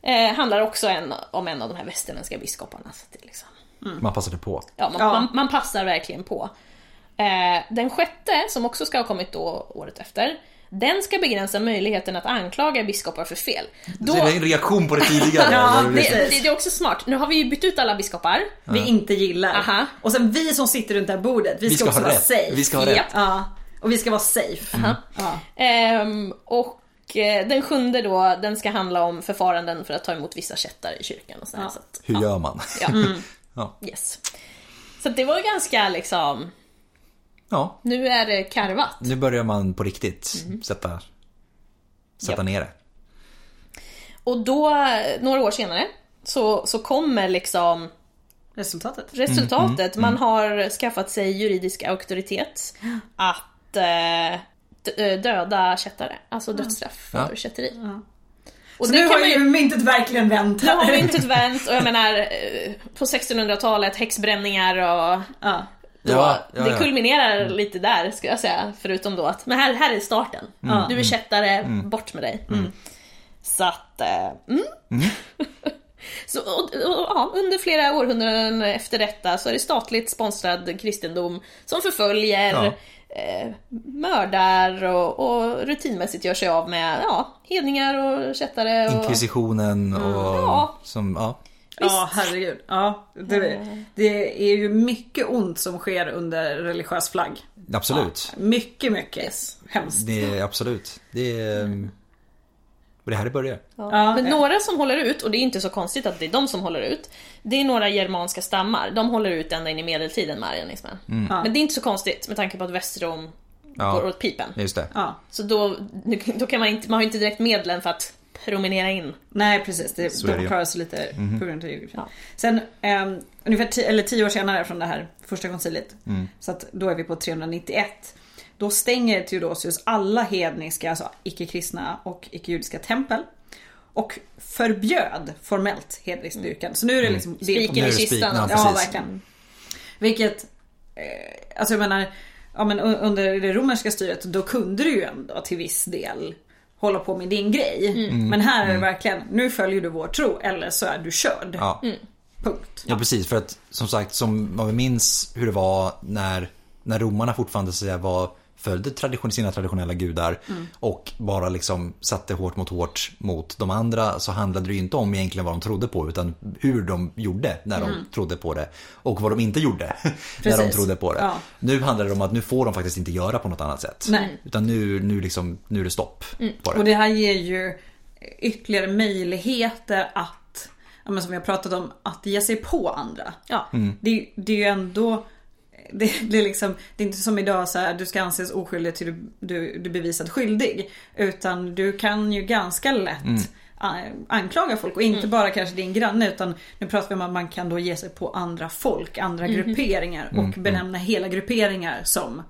Eh, handlar också en, om en av de här västerländska biskoparna. Så det liksom, Man passade på. ja, man, Ja. Man, man passar verkligen på. Eh, den sjätte, som också ska ha kommit då året efter, den ska begränsa möjligheten att anklaga biskopar för fel. Då, det är en reaktion på det tidigare. Ja, det, det, det är också smart. Nu har vi ju bytt ut alla biskopar. Vi inte gillar. Aha. Och sen vi som sitter runt det här bordet, vi, Vi ska, ska också ha vara rätt. safe. Vi ska ha rätt. Ja. Och vi ska vara safe. Ja. Ehm, och eh, den sjunde då, den ska handla om förfaranden för att ta emot vissa kättar i kyrkan och sådär. Ja. Så att, Hur gör man? ja, Ja. yes. Så det var ganska liksom, ja, nu är det karvat. nu börjar man på riktigt sätta, sätta Ja. ner det. Och då, några år senare, så, så kommer liksom Resultatet. resultatet. Man har skaffat sig juridisk auktoritet att eh, d- döda kättare, alltså dödsstraff för Ja. kätteri. Och Så det nu har man ju myntet verkligen vänt Nu har här. vi inte ett vänt och jag menar eh, på 1600-talet häxbränningar och Ja. då, Ja, ja, det ja. kulminerar lite där ska jag säga. Förutom då att, men här, här är starten. Du är kättare, bort med dig. Så att, eh, mm. så, och, och, ja, under flera århundraden efter detta så är det statligt sponsrad kristendom som förföljer, Ja. Eh, mördar och, och rutinmässigt gör sig av med ja, hedningar och kättare. Och, Inkvisitionen och Ja. som, ja. Ja, herregud. Ja, det, det är ju mycket ont som sker under religiös flagg. Absolut. Mycket, mycket Yes. hemskt. Det är absolut. Det är... Och det är här det börjar. Ja, Men ja. några som håller ut, och det är inte så konstigt att det är de som håller ut, det är några germanska stammar. De håller ut ända in i medeltiden med arianismen. Men det är inte så konstigt med tanke på att Västrom Ja. går åt pipen. Just det. Ja. Så då, då kan man inte, man har inte direkt medlen för att promenera in. Nej precis, det, Så är det de klarar sig lite på grund av geografin. Ja. Sen um, ungefär tio, eller tio år senare från det här första konciliet, Mm. så att då är vi på 391. Då stänger Theodosius alla hedniska, alltså icke-kristna och icke-judiska tempel. Och förbjöd formellt hedningsdyrkan. Så nu är det liksom... det är Spiken i kistan. ja. Ja, verkligen. Vilket, eh, alltså jag menar, ja, men under det romerska styret då kunde du ju ändå till viss del hålla på med din grej. Mm. Men här är det verkligen, nu följer du vår tro eller så är du körd. Ja. Punkt. ja, precis. För att som sagt, som man minns hur det var när, när romarna fortfarande så att säga, var följde tradition, sina traditionella gudar och bara liksom satte hårt mot hårt mot de andra så handlade det ju inte om egentligen vad de trodde på utan hur de gjorde när de trodde på det och vad de inte gjorde när de trodde på det. Ja. Nu handlar det om att nu får de faktiskt inte göra på något annat sätt. Nej. Utan nu, nu, liksom, nu är det stopp på det. Och det här ger ju ytterligare möjligheter att, ja, men som vi har pratat om, att ge sig på andra. Ja. Det, det är ju ändå det, det, är liksom, det är inte som idag så här, du ska anses oskyldig till du, du, du är bevisad skyldig. Utan du kan ju ganska lätt a- anklaga folk och inte bara kanske din granne utan nu pratar vi om att man kan då ge sig på andra folk, andra grupperingar och benämna hela grupperingar som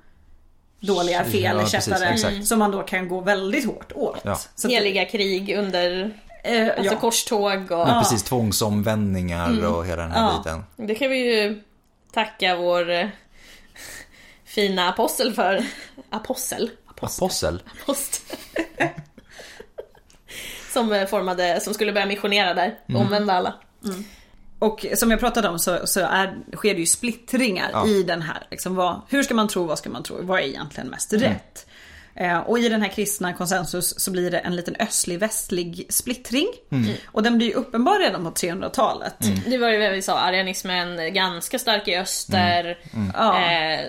dåliga, fel, Ja, kättare som man då kan gå väldigt hårt åt. Ja. Så att- Heliga krig under Eh, Alltså ja. korståg och... Ja, precis, tvångsomvändningar och hela den här Ja. biten. Det kan vi ju tacka vår fina apostel för. Apostel? Apostel. Apostel. som eh, formade, som skulle börja missionera där och omvända alla. Och som jag pratade om så, så är, sker det ju splittringar Ja. i den här. Liksom vad, hur ska man tro, vad ska man tro, vad är egentligen mest rätt? Eh, och i den här kristna konsensus så blir det en liten östlig-västlig splittring. Och den blir ju uppenbar redan på 300-talet. Det var ju vad vi sa, arianismen ganska stark i öster, Ja. eh,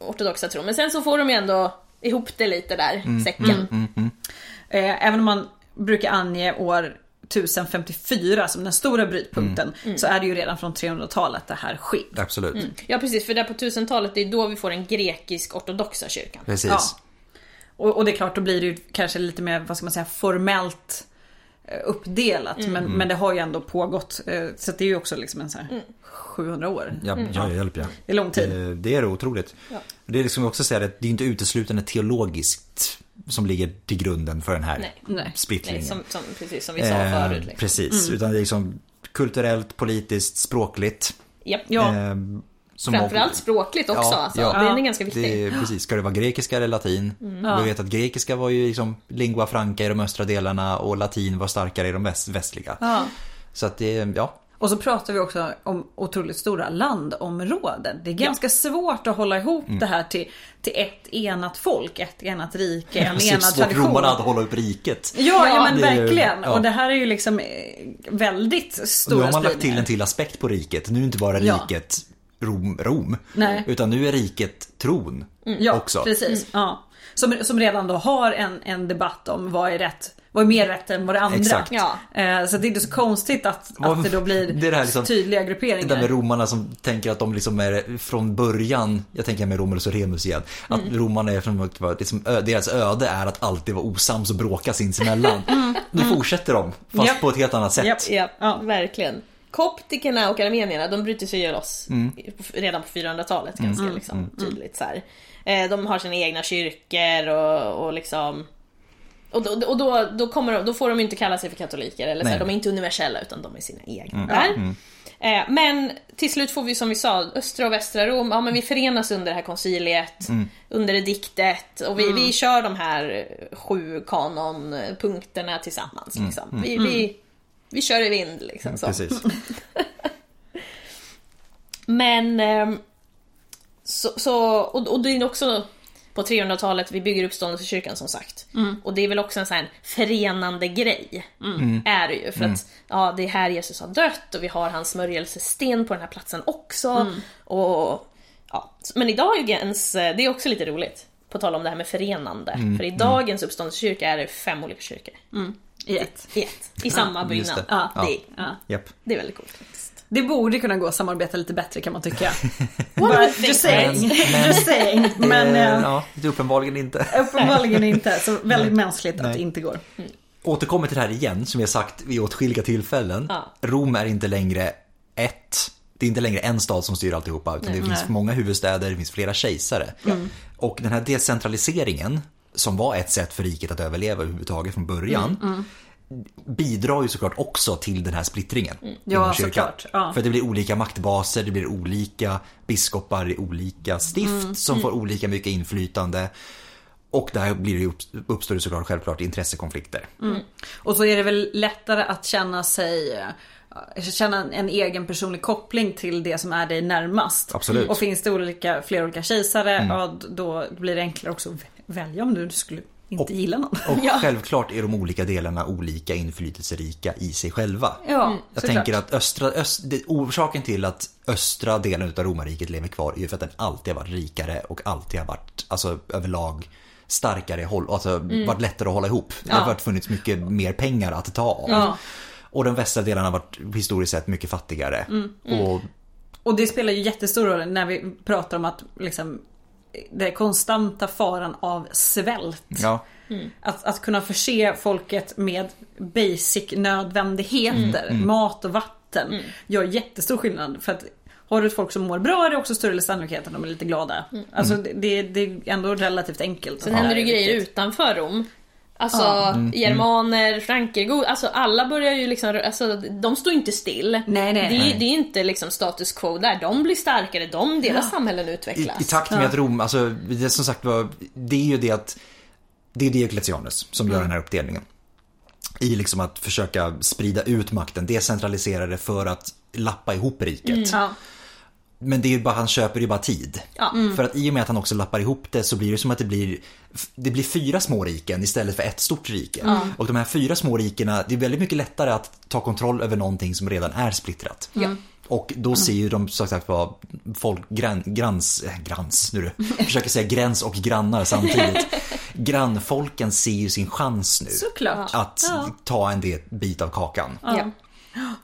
ortodoxa tro. Men sen så får de ju ändå ihop det lite där, säcken. Eh, även om man brukar ange år 1054 som den stora brytpunkten så är det ju redan från 300-talet det här sker. Absolut. Ja precis, för där på 1000-talet, det är då vi får den grekisk-ortodoxa kyrkan. Precis. Ja. Och, och det är klart, då blir det ju kanske lite mer, vad ska man säga, formellt eh, uppdelat. Men, men det har ju ändå pågått. eh, Så det är ju också liksom en så här 700 år. Ja, ja, hjälp ja. Det är lång tid. Det, det är otroligt. Det är liksom också säga att det är inte uteslutande teologiskt som ligger till grunden för den här Nej. Nej. splittringen. Nej, som, som, precis som vi sa Eh, förut. Liksom. Precis, utan det är liksom kulturellt, politiskt, språkligt. Japp. Ja. Eh, som Framförallt språkligt också alltså. ja. Den är ganska viktig. Det är, precis, ska det vara grekiska eller latin? Ja. Vi vet att grekiska var ju liksom lingua franca i de östra delarna och latin var starkare i de väst, västliga. Ja. Så att det, ja. Och så pratar vi också om otroligt stora landområden. Det är ganska svårt att hålla ihop det här till, till ett enat folk, ett enat rike, en Det är enad svårt tradition. romarna att hålla upp riket. Ja, ja, men Det verkligen. ja. Och det här är ju liksom eh, väldigt Och nu stora har man lagt till en till aspekt på riket. Nu är inte bara Ja. riket Rom, Rom. Nej. Utan nu är riket tron Ja, också. precis. Ja. Som, som redan då har en, en debatt om vad är rätt, vad är mer rätt än vad det andra. Exakt. Ja. Eh, så det är inte så konstigt att, att det då blir det det här liksom- tydliga Det grupperingar. där med romarna som tänker att de liksom är från början, jag tänker med Romulus och Remus igen, att Mm. romarna är från liksom, deras öde är att alltid vara osams och bråka sinsemellan. Nu fortsätter de, fast Mm. Japp. på ett helt annat sätt. Japp. Ja, Ja. verkligen. Koptikerna och armenierna, de bryter sig ju loss Mm. redan på 400-talet ganska liksom, tydligt. Så här. Eh, De har sina egna kyrkor och, och liksom... Och, då, och då, då, kommer de, då får de inte kalla sig för katoliker, eller så här, de är inte universella utan de är sina egna där. Eh, Men till slut får vi som vi sa, östra och västra Rom, ja men vi förenas under det här konciliet, under ediktet och vi, vi kör de här sju kanonpunkterna tillsammans. Liksom. Vi, vi, vi kör i vind liksom. Så. Precis. Men... ehm, Så, så, och, och det är också på 300-talet vi bygger uppståndelsekyrkan som sagt. Och det är väl också en sån här förenande grej. Är det ju. För att ja, det är här Jesus har dött och vi har hans smörjelsesten på den här platsen också. Och, ja. Men i dagens, det är också lite roligt. På tal om det här med förenande. För i dagens uppståndelsekyrka är det fem olika kyrkor. I ett. I ett. I samma just byggnad. det. Ja, Ja. det, Ja. Japp. det är väldigt coolt. Det borde kunna gå att samarbeta lite bättre kan man tycka. Think, just saying. Men- Just saying. Men Eh, eh, ja, det är uppenbarligen inte. uppenbarligen inte. Så väldigt mänskligt att det inte går. Återkommer till det här igen, som jag sagt vid åtskilliga tillfällen. Ja. Rom är inte längre ett. Det är inte längre en stad som styr alltihopa, utan det finns Nej. många huvudstäder, det finns flera kejsare. Och den här decentraliseringen, som var ett sätt för riket att överleva överhuvudtaget från början, bidrar ju såklart också till den här splittringen. inom Ja, såklart. Ja. För det blir olika maktbaser, det blir olika biskopar i olika stift som får olika mycket inflytande. Och där blir det uppstår det såklart självklart intressekonflikter. Och så är det väl lättare att känna sig Känna en- en egen personlig koppling till det som är dig närmast. Absolut. Och finns det olika, flera olika kejsare, ja, då blir det enklare också att välja om du skulle inte Och- gilla någon. Och Ja. självklart är de olika delarna olika inflytelserika i sig själva. Ja, Jag såklart. tänker att östra, öst, det, orsaken till att östra delen av romarriket lever kvar är ju för att den alltid har varit rikare och alltid har varit alltså, överlag starkare, alltså varit lättare att hålla ihop. Det har Ja. funnits mycket mer pengar att ta av. Ja. Och den västra delen har varit historiskt sett mycket fattigare. Och Och det spelar ju jättestor roll när vi pratar om att liksom den konstanta faran av svält. ja, Att, att kunna förse folket med basic nödvändigheter, mat och vatten, gör jättestor skillnad. För att har du ett folk som mår bra är det också större sannolikhet att de är lite glada. Alltså det, det, det är ändå relativt enkelt. Sen händer det grejer utanför Rom. Alltså Mm, germaner, franker, go- alltså alla börjar ju liksom, alltså de står inte still. Nej, nej, det, är- nej. det är inte liksom status quo där, de blir starkare, de, deras samhällen I, utvecklas. I takt med att Rom, alltså det som sagt var, det är ju det att det är Diocletianus som gör den här uppdelningen. I liksom att försöka sprida ut makten, decentralisera det för att lappa ihop riket. Ja. Men det är ju bara, han köper ju bara tid. Ja. För att i och med att han också lappar ihop det så blir det som att det blir det blir fyra små riken istället för ett stort rike. Och de här fyra små rikena, det är väldigt mycket lättare att ta kontroll över någonting som redan är splittrat. Och då ser ju de som sagt var folk, gran, grans, äh, grans, nu du, försöker säga gräns och grannar samtidigt. Grannfolken ser ju sin chans nu. Såklart. Att ta en del, bit av kakan. Ja.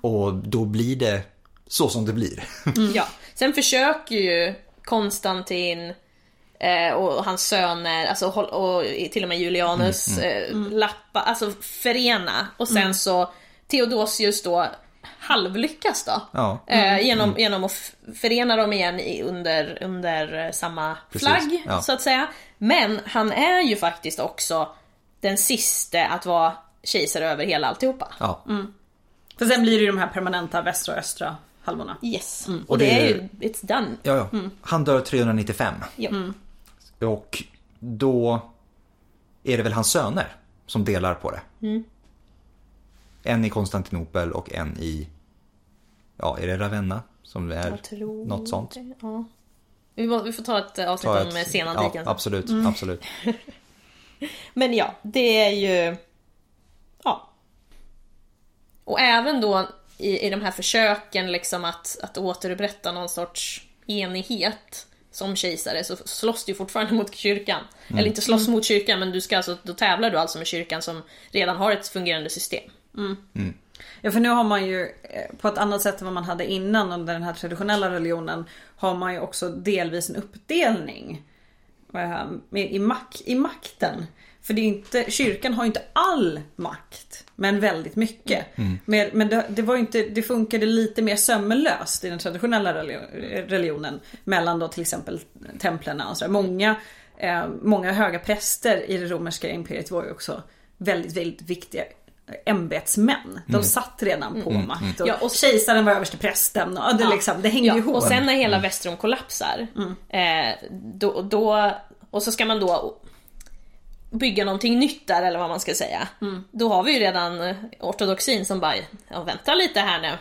Och då blir det så som det blir. Ja. Sen försöker ju Konstantin eh, och hans söner, alltså, håll- och till och med Julianus, eh, lappa, alltså förena. Och sen så Theodosius då halvlyckas då. Ja. Eh, genom, genom att förena dem igen i, under, under eh, samma Precis, flagg, ja. så att säga. Men han är ju faktiskt också den sista att vara kejsare över hela alltihopa. Ja. För sen blir det ju de här permanenta västra och östra halvorna. Yes. Och, Och det, det är ju, it's done. Ja, ja. Han dör 395. Ja. Och då är det väl hans söner som delar på det. En i Konstantinopel och en i, ja, är det Ravenna? Som är Jag tror något sånt. det, Ja. Vi, må, vi får ta ett avsnitt Ta om ett- ett, senantiken. Ja, absolut, absolut. Men ja, det är ju... Ja. Och även då i, i de här försöken liksom att, att återupprätta någon sorts enighet som kejsare så slåss du fortfarande mot kyrkan. Eller inte slåss mot kyrkan men du ska alltså, då tävlar du alltså med kyrkan som redan har ett fungerande system. Ja för nu har man ju eh, på ett annat sätt än vad man hade innan under den här traditionella religionen har man ju också delvis en uppdelning eh, i, mak, i makten. För det är inte, kyrkan har ju inte all makt men väldigt mycket. Men, men det, det, var inte, det funkade lite mer sömlöst i den traditionella religionen mellan då till exempel templen och sådär. Många, eh, många höga präster i det romerska imperiet var ju också väldigt, väldigt viktiga ämbetsmän. De satt redan på makt. Och, Ja, och- kejsaren var överste prästen och det, Ja. liksom, det hängde Ja, ihop. och sen när hela Västrom kollapsar, eh, då, då, och så ska man då bygga någonting nytt där eller vad man ska säga. Då har vi ju redan eh, ortodoxin som bara, ja, vänta lite här nu.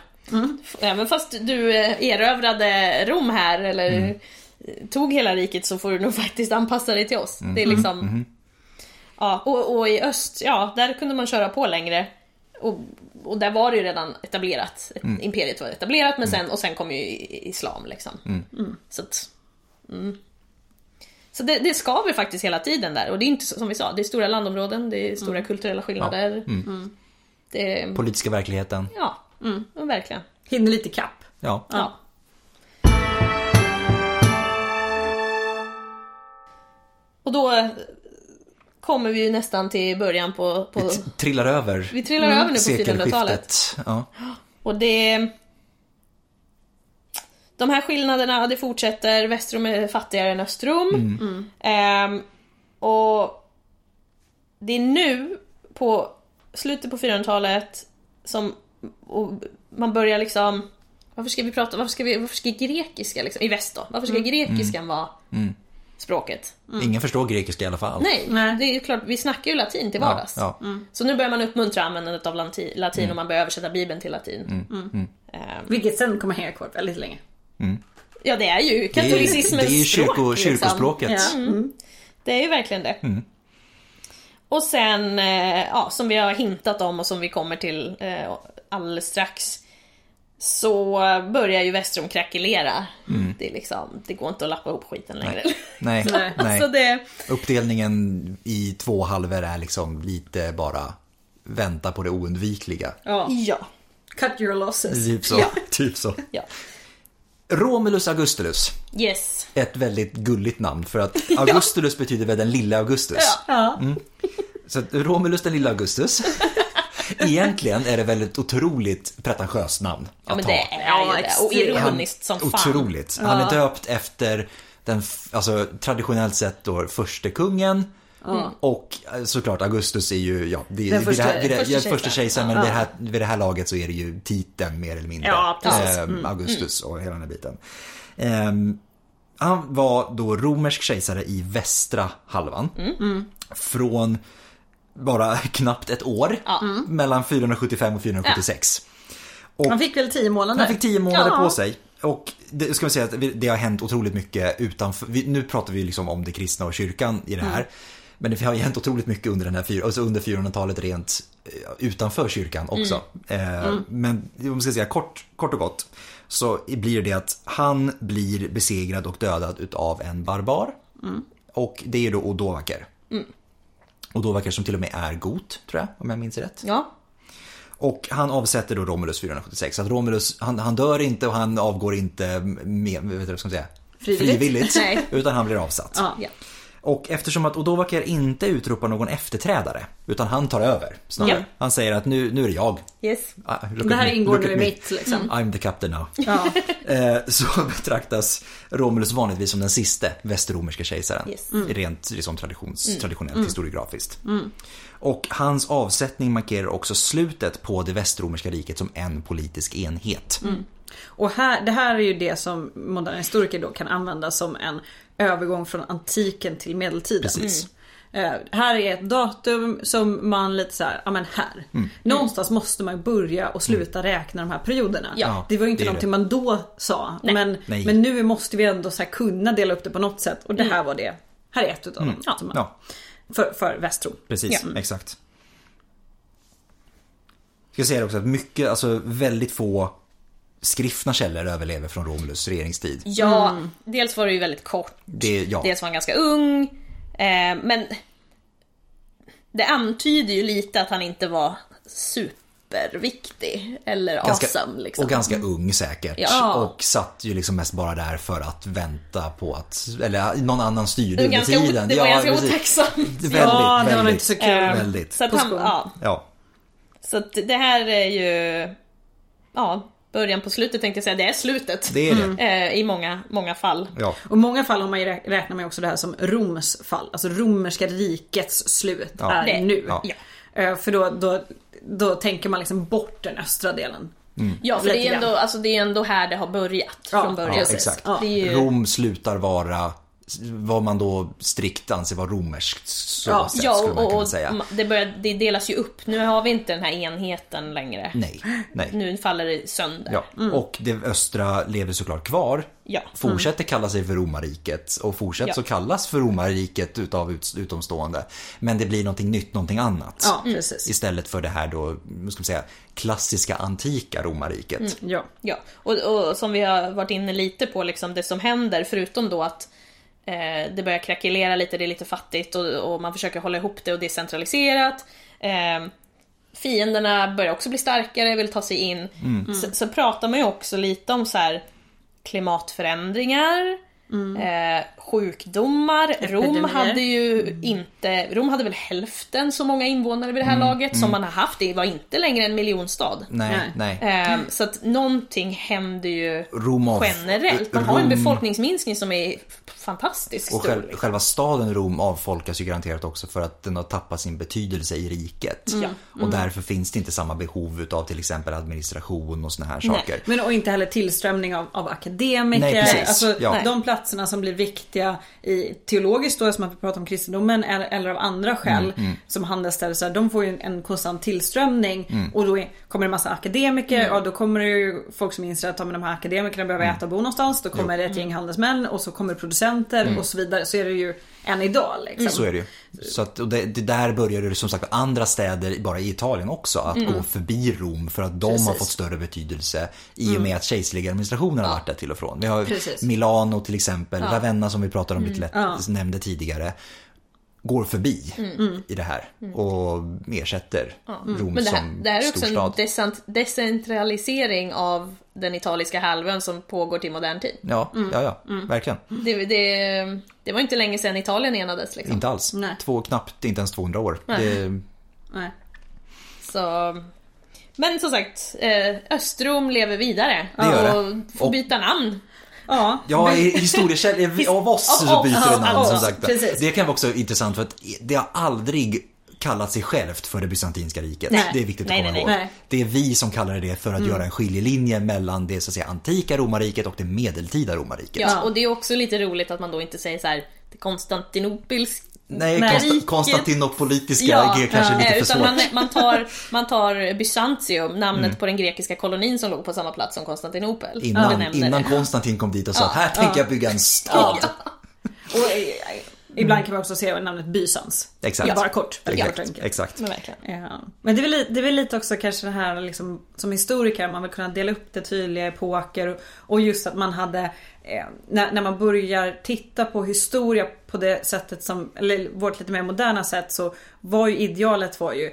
Även fast du eh, erövrade Rom här eller eh, tog hela riket så får du nog faktiskt anpassa dig till oss. Det är liksom... Ja, och, och i öst, ja, där kunde man köra på längre. Och, och där var det ju redan etablerat. Imperiet var etablerat men sen, och sen kom ju islam liksom. Mm. Så att, mm. Så det, det skaver faktiskt hela tiden där. Och det är inte så- som vi sa, det är stora landområden, det är stora kulturella skillnader. Det är, Politiska verkligheten. ja, ja, verkligen. Hinner lite kapp. Ja. Ja. Och då eh, kommer vi ju nästan till början på... på T- Trillar över vi trillar över nu på 400-talet. sekelskiftet. Ja. Och det... De här skillnaderna, det fortsätter. Västrom är fattigare än Östrom. Ehm, och det är nu, på slutet på 400-talet, som och man börjar liksom... Varför ska vi prata, varför ska, vi, varför ska grekiska liksom, i väst då? Varför ska grekiskan vara språket? Ingen förstår grekiska i alla fall. Nej, Nej. det är ju klart, vi snackar ju latin till Ja, vardags. ja. Så nu börjar man uppmuntra användandet av latin Mm. och man börjar översätta bibeln till latin. Ehm, Vilket sen kommer hänga kvar väldigt länge. Ja, det är ju Det är, katolicismens det är ju kyrko, språk. liksom. kyrkospråket. Ja. Mm. Det är ju verkligen det. Mm. Och sen, eh, ja, som vi har hintat om och som vi kommer till eh, alldeles strax. Så börjar ju Västrom krackelera. Mm. Det, är liksom, det går inte att lappa ihop skiten längre. Nej, Nej. nej. Så det, Uppdelningen i två halvor är liksom lite bara vänta på det oundvikliga. Ja. ja. Cut your losses. Typ så. Ja. Typ så. ja. Romulus Augustulus. Yes. Ett väldigt gulligt namn för att Augustulus betyder väl den lilla Augustus. Ja. Ja. Så Romulus den lilla Augustus. Egentligen är det väl ett otroligt pretentiöst namn Ja att men ha. det är Ja, ju det. Och ironiskt som fan. Otroligt. Han är döpt efter den, alltså traditionellt sett då förste kungen Och eh, såklart Augustus är ju, ja, det, Den vid det här, första- vid det, första kejsaren. första men vid, det här, vid det här laget så är det ju titeln mer eller mindre. Ja. Ehm, Augustus och hela den här biten. Ehm, han var då romersk kejsare i västra halvan. Från bara knappt ett år. Mellan 475 och 476. Och Han fick väl tio månader? han fick tio månader Ja. på sig. Och det ska vi säga att det har hänt otroligt mycket utanför. Nu pratar vi liksom om det kristna och kyrkan i det här. Men det har ju hänt otroligt mycket under den här alltså under 400-talet rent eh, utanför kyrkan också. Eh, Men om vi ska säga kort, kort och gott så blir det att han blir besegrad och dödad utav en barbar. Och det är då Odovaker. Odovaker som till och med är got, tror jag, om jag minns rätt. Ja. Och han avsätter då Romulus 476. Så att Romulus, han, han dör inte och han avgår inte med, vet du, vad ska man säga? Frivilligt. Nej. utan han blir avsatt. Ja. Ja. Och eftersom att Odovaker inte utropar någon efterträdare, utan han tar över snarare. Ja. Han säger att nu, nu är det jag. Yes. Look Det här me, ingår nu i mitt liksom. I'm the captain now. Ja. Eh, så betraktas Romulus vanligtvis som den siste västromerska kejsaren. Yes. Rent liksom, traditions, traditionellt historiografiskt. Och hans avsättning markerar också slutet på det västromerska riket som en politisk enhet. Och här, det här är ju det som moderna historiker då kan använda som en övergång från antiken till medeltiden. Precis. Eh, här är ett datum som man lite så här, ja men här. Mm. Någonstans måste man börja och sluta räkna de här perioderna. Ja, det var ju inte det någonting man då sa. Nej. Men, Nej. men nu måste vi ändå så kunna dela upp det på något sätt. Och det här var det. Här är ett utav dem. man- Mm. Ja, För, för Västro. precis. Ja. Exakt. Ska säga också att mycket, alltså väldigt få skriftna källor överlever från Romulus regeringstid. Ja, dels var det ju väldigt kort. Det, ja. Dels var han ganska ung. Eh, men det antyder ju lite att han inte var superviktig. Eller awesome liksom. Och ganska ung säkert. Ja. Och satt ju liksom mest bara där för att vänta på att, eller någon annan styrde under ganska, tiden. det var ganska precis. otacksamt. Väldigt, Ja, det var väldigt. inte så kul. Eh, Väldigt. Så att han, ja. Ja, Så att det här är ju, ja, början på slutet tänkte jag säga. Det är slutet. det är det. Eh, I många, många fall. Ja. Och många fall har man ju rä- räknar man ju också det här som Roms fall. Alltså romerska rikets slut Ja. är Det- nu. ja. Eh, För då, då, då tänker man liksom bort den östra delen. Ja, för det är, ändå, alltså, det är ändå här det har börjat Ja, från början. Exakt. Ju, Rom slutar vara vad man då strikt anser vara romerskt så Ja, sätt ja, skulle man och, kunna säga. det, börjar, det delas ju upp. Nu har vi inte den här enheten längre. Nej, nej. Nu faller det sönder. Ja. Och det östra lever såklart kvar. Ja. Fortsätter kalla sig för romarriket och fortsätter Ja. att kallas för romarriket utav ut, utomstående. Men det blir någonting nytt, någonting annat. Ja, precis. Istället för det här då, ska man säga, klassiska antika romarriket. Ja. Ja, och, och som vi har varit inne lite på, liksom det som händer, förutom då att eh, det börjar krackelera lite, det är lite fattigt och, och man försöker hålla ihop det och det är centraliserat. Eh, fienderna börjar också bli starkare, vill ta sig in. Så, så pratar man ju också lite om så här klimatförändringar, eh, sjukdomar. Rom Epidemier. hade ju inte, Rom hade väl hälften så många invånare vid det här laget som man har haft. Det var inte längre en miljonstad. Nej, Nej. Ehm, så att någonting händer ju Rom av- generellt. Man har en Rom- befolkningsminskning som är fantastiskt Och själv, liksom. själva staden Rom avfolkas ju garanterat också för att den har tappat sin betydelse i riket. Ja. Och därför finns det inte samma behov utav till exempel administration och såna här saker. Men och inte heller tillströmning av, av akademiker. Nej, precis. Alltså, Ja. De platserna som blir viktiga i teologiskt då, som man pratar om kristendomen, eller, eller av andra skäl, Mm, som handelsstäder, så här, de får ju en, en konstant tillströmning. Mm. Och då är, kommer det en massa akademiker och då kommer det ju folk som inser att de här akademikerna behöver Mm. äta och bo någonstans. Då kommer det ett gäng handelsmän och så kommer det producenter och så vidare. Så är det ju än idag. Liksom. Mm. Så är det ju. Så att, och det, det där började det som sagt andra städer bara i Italien också att gå förbi Rom för att de har Precis. fått större betydelse i och med att kejserliga administrationen har varit där till och från. Vi har Precis. Milano till exempel, Ravenna som vi pratade om lite lätt, Ja. nämnde tidigare. Går förbi i det här och ersätter Rom Men det här, som det här är också en storstad. decent, decentralisering av den italiska halvön som pågår till modern tid. Ja, ja, ja, verkligen. Det, det, det var inte länge sedan Italien enades. Liksom. Inte alls. Nej. Två, knappt, inte ens 200 år. Det, Nej. Så... Men som sagt, eh, Östrom lever vidare. Det gör det. och får Och- byta namn. Ja. Historiekällor, av oss så byter det namn som sagt. precis. Det kan vara också intressant för att det har aldrig kallat sig självt för det bysantinska riket. Nej. Det är viktigt att Nej, komma nej, ihåg. Det är vi som kallar det för att göra en skiljelinje mellan det så att säga antika romarriket och det medeltida romarriket. Ja, och det är också lite roligt att man då inte säger så här det Konstantinopels Nej, konstantinopolitiska Ja, är kanske eh, lite för svårt. man, man, tar, man tar Bysantium, namnet Mm. på den grekiska kolonin som låg på samma plats som Konstantinopel. Innan, innan. Konstantin kom dit och sa att här tänker jag bygga en stad. Och ibland kan man också se namnet Bysans. Exakt. Ja, bara kort. Exakt, kort exakt. Men. Ja. Men det är, väl, det är väl lite också kanske det här liksom, som historiker, man vill kunna dela upp det tydliga epoker och, och just att man hade eh, när, när man börjar titta på historia på det sättet som, eller vårt lite mer moderna sätt så var ju idealet var ju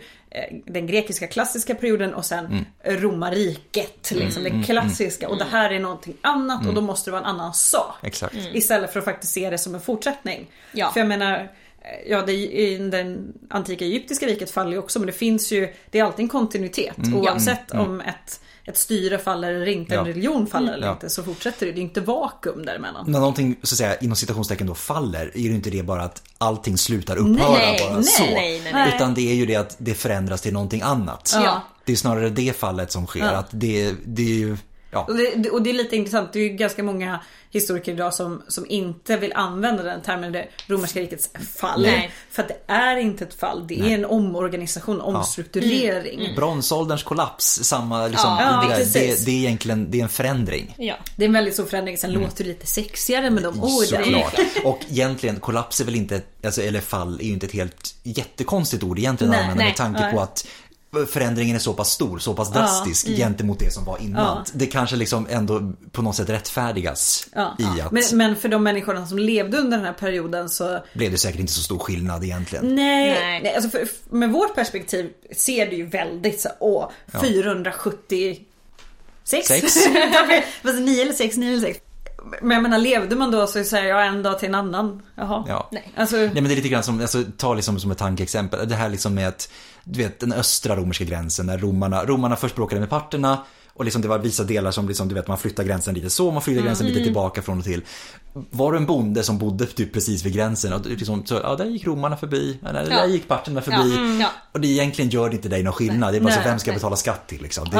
den grekiska klassiska perioden och sen romarriket. Liksom, det klassiska. Och det här är någonting annat och då måste det vara en annan sak. Exakt. Istället för att faktiskt se det som en fortsättning. Ja. För jag menar, eh, ja det, i den antika egyptiska riket faller ju också men det finns ju, det är alltid en kontinuitet. Oavsett om ett, ett styre faller eller inte, Ja. en religion faller eller Ja. inte så fortsätter det. Det är inte vakuum däremellan. När någonting så att säga, inom citationstecken då faller är ju inte det bara att allting slutar upphöra Nej, bara nej, så. nej, nej, nej. Utan det är ju det att det förändras till någonting annat. Ja. Det är snarare det fallet som sker. Att det, det är ju, ja. Och det, och det är lite intressant, det är ju ganska många historiker idag som, som inte vill använda den termen det romerska rikets fall. Nej. För att det är inte ett fall, det är en omorganisation, omstrukturering. Bronsålderns kollaps, samma liksom, Ja, det, precis. det, det är egentligen det är en förändring. Ja. Det är en väldigt stor förändring, sen låter det lite sexigare med de orden. Såklart. Och egentligen, kollaps är väl inte, alltså, eller fall är ju inte ett helt jättekonstigt ord egentligen Nej, att använda nej, med tanke nej. på att förändringen är så pass stor, så pass drastisk gentemot det som var innan. Det kanske liksom ändå på något sätt rättfärdigas Ja. i att Men, men för de människorna som levde under den här perioden så blev det säkert inte så stor skillnad egentligen. Nej, Nej. nej. alltså för, med vårt perspektiv ser det ju väldigt så åh, 476. Sex. Fast 9 eller 6, 9 eller 6. Men jag menar levde man då så säger jag en dag till en annan. Jaha. Ja. Nej. Alltså, Nej men det är lite grann som, alltså, ta liksom som ett tankeexempel. Det här liksom med att, du vet den östra romerska gränsen när romarna, romarna först bråkade med parterna och liksom det var vissa delar som liksom, du vet man flyttar gränsen lite så, man flyttar gränsen lite tillbaka från och till. Var du en bonde som bodde typ precis vid gränsen och liksom, så, ja där gick romarna förbi, ja, där, Ja. där gick parterna förbi. Ja, mm, ja. Och det egentligen gör det inte dig någon skillnad, det är bara så Nej, vem ska nej. betala skatt till liksom. Det,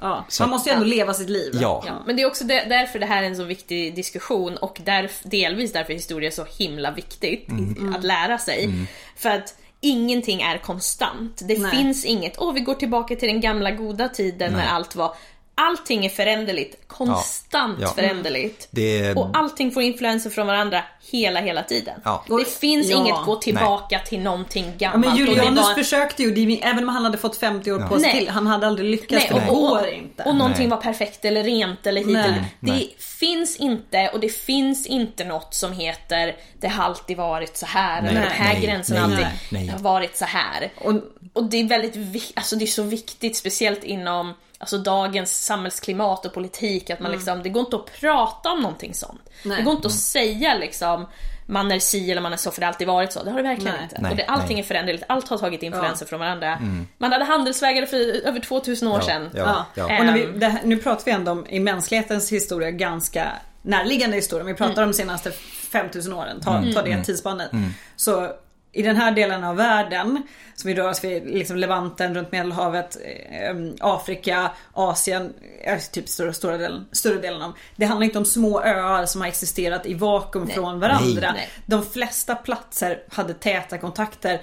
ja, Man måste ju ändå leva sitt liv. Ja. Ja, men det är också där- därför det här är en så viktig diskussion och där, delvis därför historia är så himla viktigt att lära sig. För att ingenting är konstant. Det Nej. finns inget, åh vi går tillbaka till den gamla goda tiden när allt var Allting är föränderligt, konstant Ja. föränderligt. Det- Och allting får influenser från varandra hela, hela tiden. Ja. Det finns Ja. inget gå tillbaka till någonting Ja, gammalt. men och Julianus var- försökte ju, även om han hade fått 50 år på sig Nej. till, han hade aldrig lyckats Nej, det och, går och, inte. och någonting Nej. var perfekt eller rent eller hit Nej. eller Det Nej. finns inte och det finns inte något som heter det har alltid varit så här eller Nej. de här Nej. gränserna har Nej. alltid Nej. varit så här. Och, Och det är väldigt alltså det är så viktigt, speciellt inom alltså dagens samhällsklimat och politik, att man liksom, det går inte att prata om någonting sånt. Nej. Det går inte att säga liksom man är si eller man är så för det har alltid varit så. Det har det verkligen Nej. inte. Nej, och det, allting nej. är föränderligt, allt har tagit influenser från varandra. Man hade handelsvägar för över 2000 år Ja, sedan. ja, Ja. ja. Och när vi, det, här- nu pratar vi ändå om i mänsklighetens historia ganska närliggande historia. Vi pratar om de senaste 5000 åren, ta, ta det tidsspannet. Så i den här delen av världen, som vi rör oss vid liksom Levanten, runt Medelhavet, eh, Afrika, Asien, eh, typ stora, stora, delen, större delen av. Det handlar inte om små öar som har existerat i vakuum från varandra. Nej. De flesta platser hade täta kontakter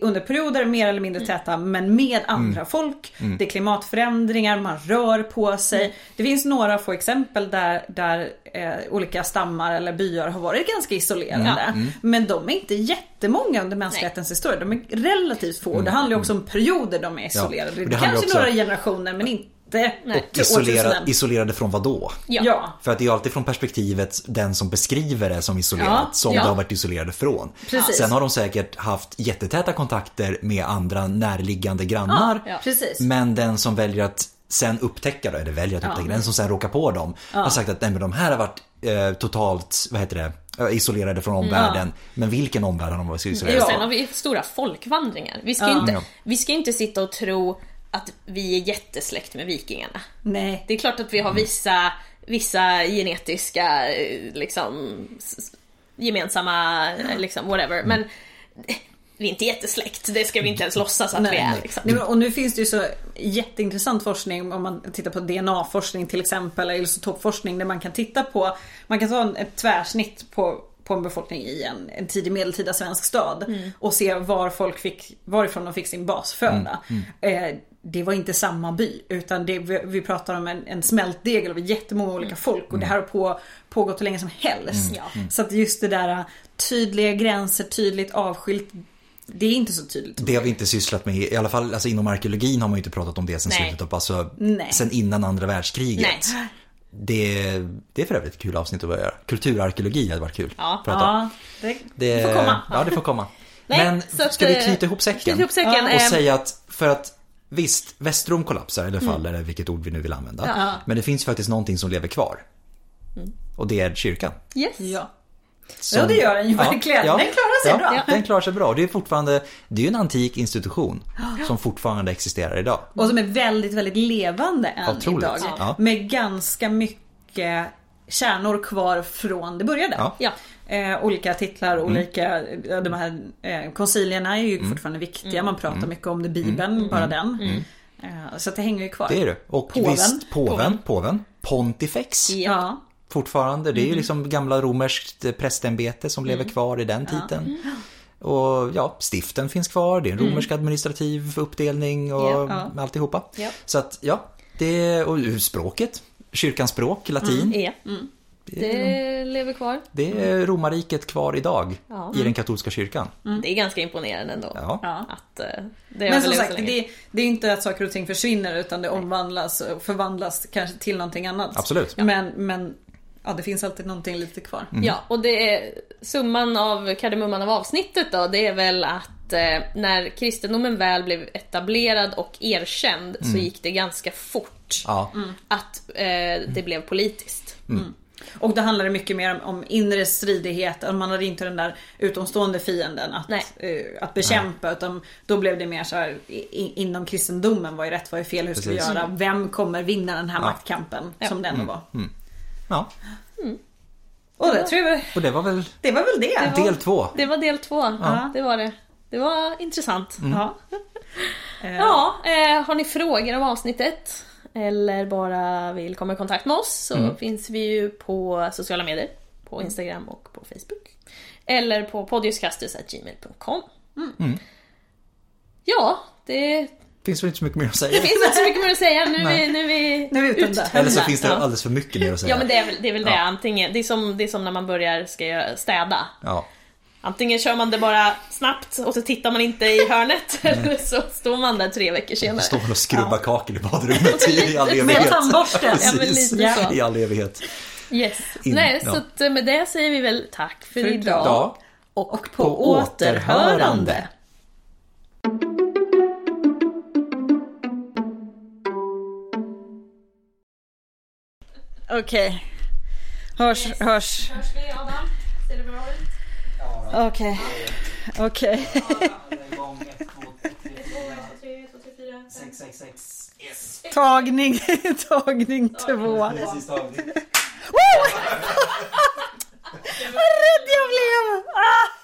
under perioder mer eller mindre täta men med andra folk. Det är klimatförändringar, man rör på sig. Det finns några få exempel där, där eh, olika stammar eller byar har varit ganska isolerade. Men de är inte jättemånga under mänsklighetens historia. De är relativt få. Det handlar ju också om perioder de är isolerade. och det det kanske också- några generationer men inte Nej. till Isolera, isolerade från vad då? Ja. Ja. För att det är alltid från perspektivet den som beskriver det som isolerat Ja, som ja. det har varit isolerade från. Precis. Sen har de säkert haft jättetäta kontakter med andra närliggande grannar. Ja. Precis. Men den som väljer att sen upptäcka det, eller väljer att upptäcka den som sen råkar på dem har sagt att nej men de här har varit eh, totalt, vad heter det, eh, isolerade från omvärlden. Men vilken omvärld har de varit isolerade Ja. Och sen har vi stora folkvandringar. Vi ska, Ja. inte, Ja. vi ska ju inte sitta och tro att vi är jättesläkt med vikingarna. Nej. Det är klart att vi har vissa vissa genetiska eh, liksom gemensamma liksom whatever. Men eh, vi är inte jättesläkt, det ska vi inte ens låtsas att vi är. Liksom. Nej, men- och nu finns det ju så jätteintressant forskning om man tittar på DNA-forskning till exempel eller isotopforskning där man kan titta på, man kan ta en, ett tvärsnitt på på en befolkning i en, en tidig medeltida svensk stad och se var folk fick, varifrån de fick sin basföda. Eh, det var inte samma by utan det, vi, vi pratar om en, en smältdegel av jättemånga olika folk och det här har på, pågått hur länge som helst. Ja. Så att just det där äh, tydliga gränser, tydligt avskilt det är inte så tydligt. Det har vi inte sysslat med, i alla fall alltså inom arkeologin har man ju inte pratat om det sen Nej. slutet av, alltså Nej. sen innan andra världskriget. Nej. Det, det är för övrigt ett kul avsnitt att börja göra. Kulturarkeologi hade varit kul. Ja. att prata om. Ja, det, Det, det får komma. Ja, det får komma. Nej, Men ska vi eh, knyta ihop säcken? ihop säcken, och eh, säga att för att visst, Västrom kollapsar eller faller, eller vilket ord vi nu vill använda. Mm. Ja. Men det finns faktiskt någonting som lever kvar. Och det är kyrkan. Yes. Ja. Som- Ja, det gör den ju verkligen. Den klarar sig ja, bra. Den klarar sig bra. Det är fortfarande, det är ju en antik institution som fortfarande existerar idag. Och som är väldigt, väldigt levande än Otroligt. idag. Ja. Med ganska mycket kärnor kvar från det började. Ja. Ja. Eh, olika titlar, Mm. olika, ja, de här eh, koncilierna är ju fortfarande viktiga. Man pratar mycket om det, Bibeln, bara den. Eh, så att det hänger ju kvar. Mm. Det är det. Och Påven. visst, påven, påven, Pontifex. Ja. Fortfarande. Det är ju liksom gamla romerskt prästämbete som lever kvar i den titeln. Och ja, stiften finns kvar, det är en romersk administrativ uppdelning och Ja. alltihopa. Ja. Så att ja, det och språket, kyrkans språk, latin. Ja. Det lever kvar. Det är romarriket kvar idag Ja. i den katolska kyrkan. Det är ganska imponerande ändå. Ja. Att eh, det Men som så sagt, det, det är inte att saker och ting försvinner utan det omvandlas och förvandlas kanske till någonting annat. Absolut. Men, men ja, det finns alltid någonting lite kvar. Ja, och det är summan av kardemumman av avsnittet då, det är väl att eh, när kristendomen väl blev etablerad och erkänd så gick det ganska fort Ja, att eh, det blev politiskt. Och då handlar det mycket mer om, om inre stridighet. Man hade inte den där utomstående fienden att, Nej. eh, att bekämpa. Utan då blev det mer så här i, inom kristendomen. Vad är rätt, vad är fel, hur ska vi göra? Vem kommer vinna den här Ja. maktkampen? Som den var. ja. Och det tror jag, Och det var väl det var väl det. var- del två. Det var del två. Ja. Det var det. Det var intressant. Ja. Eh, Ja, eh, har ni frågor om avsnittet? Eller bara vill komma i kontakt med oss så finns vi ju på sociala medier. På Instagram och på Facebook. Eller på podiuskastus.gmail.com Ja, det Finns väl inte så mycket mer att säga. finns inte så mycket mer att säga. Nu är vi, nu vi Nu är vi uttömda. Eller så finns det alldeles för mycket mer att säga. Ja men det är väl det, är väl det. Ja. antingen. Det är, som, det är som när man börjar ska städa. Ja. Antingen kör man det bara snabbt och så tittar man inte i hörnet eller så står man där tre veckor senare. Står man och skrubbar kakel i badrummet i all Med evighet. tandborsten. Ja, men Precis. så. I all evighet. Yes. In- Nej, ja. så att eh, med det säger vi väl tack för, För idag. idag. Och på, på återhörande. Okej. Hörs, hörs. Hörs vi Adam? Ser det bra ut? Okej. Okej. 666. Tagning, tagning två. Precis, tagning. Vad rädd jag blev! Ah!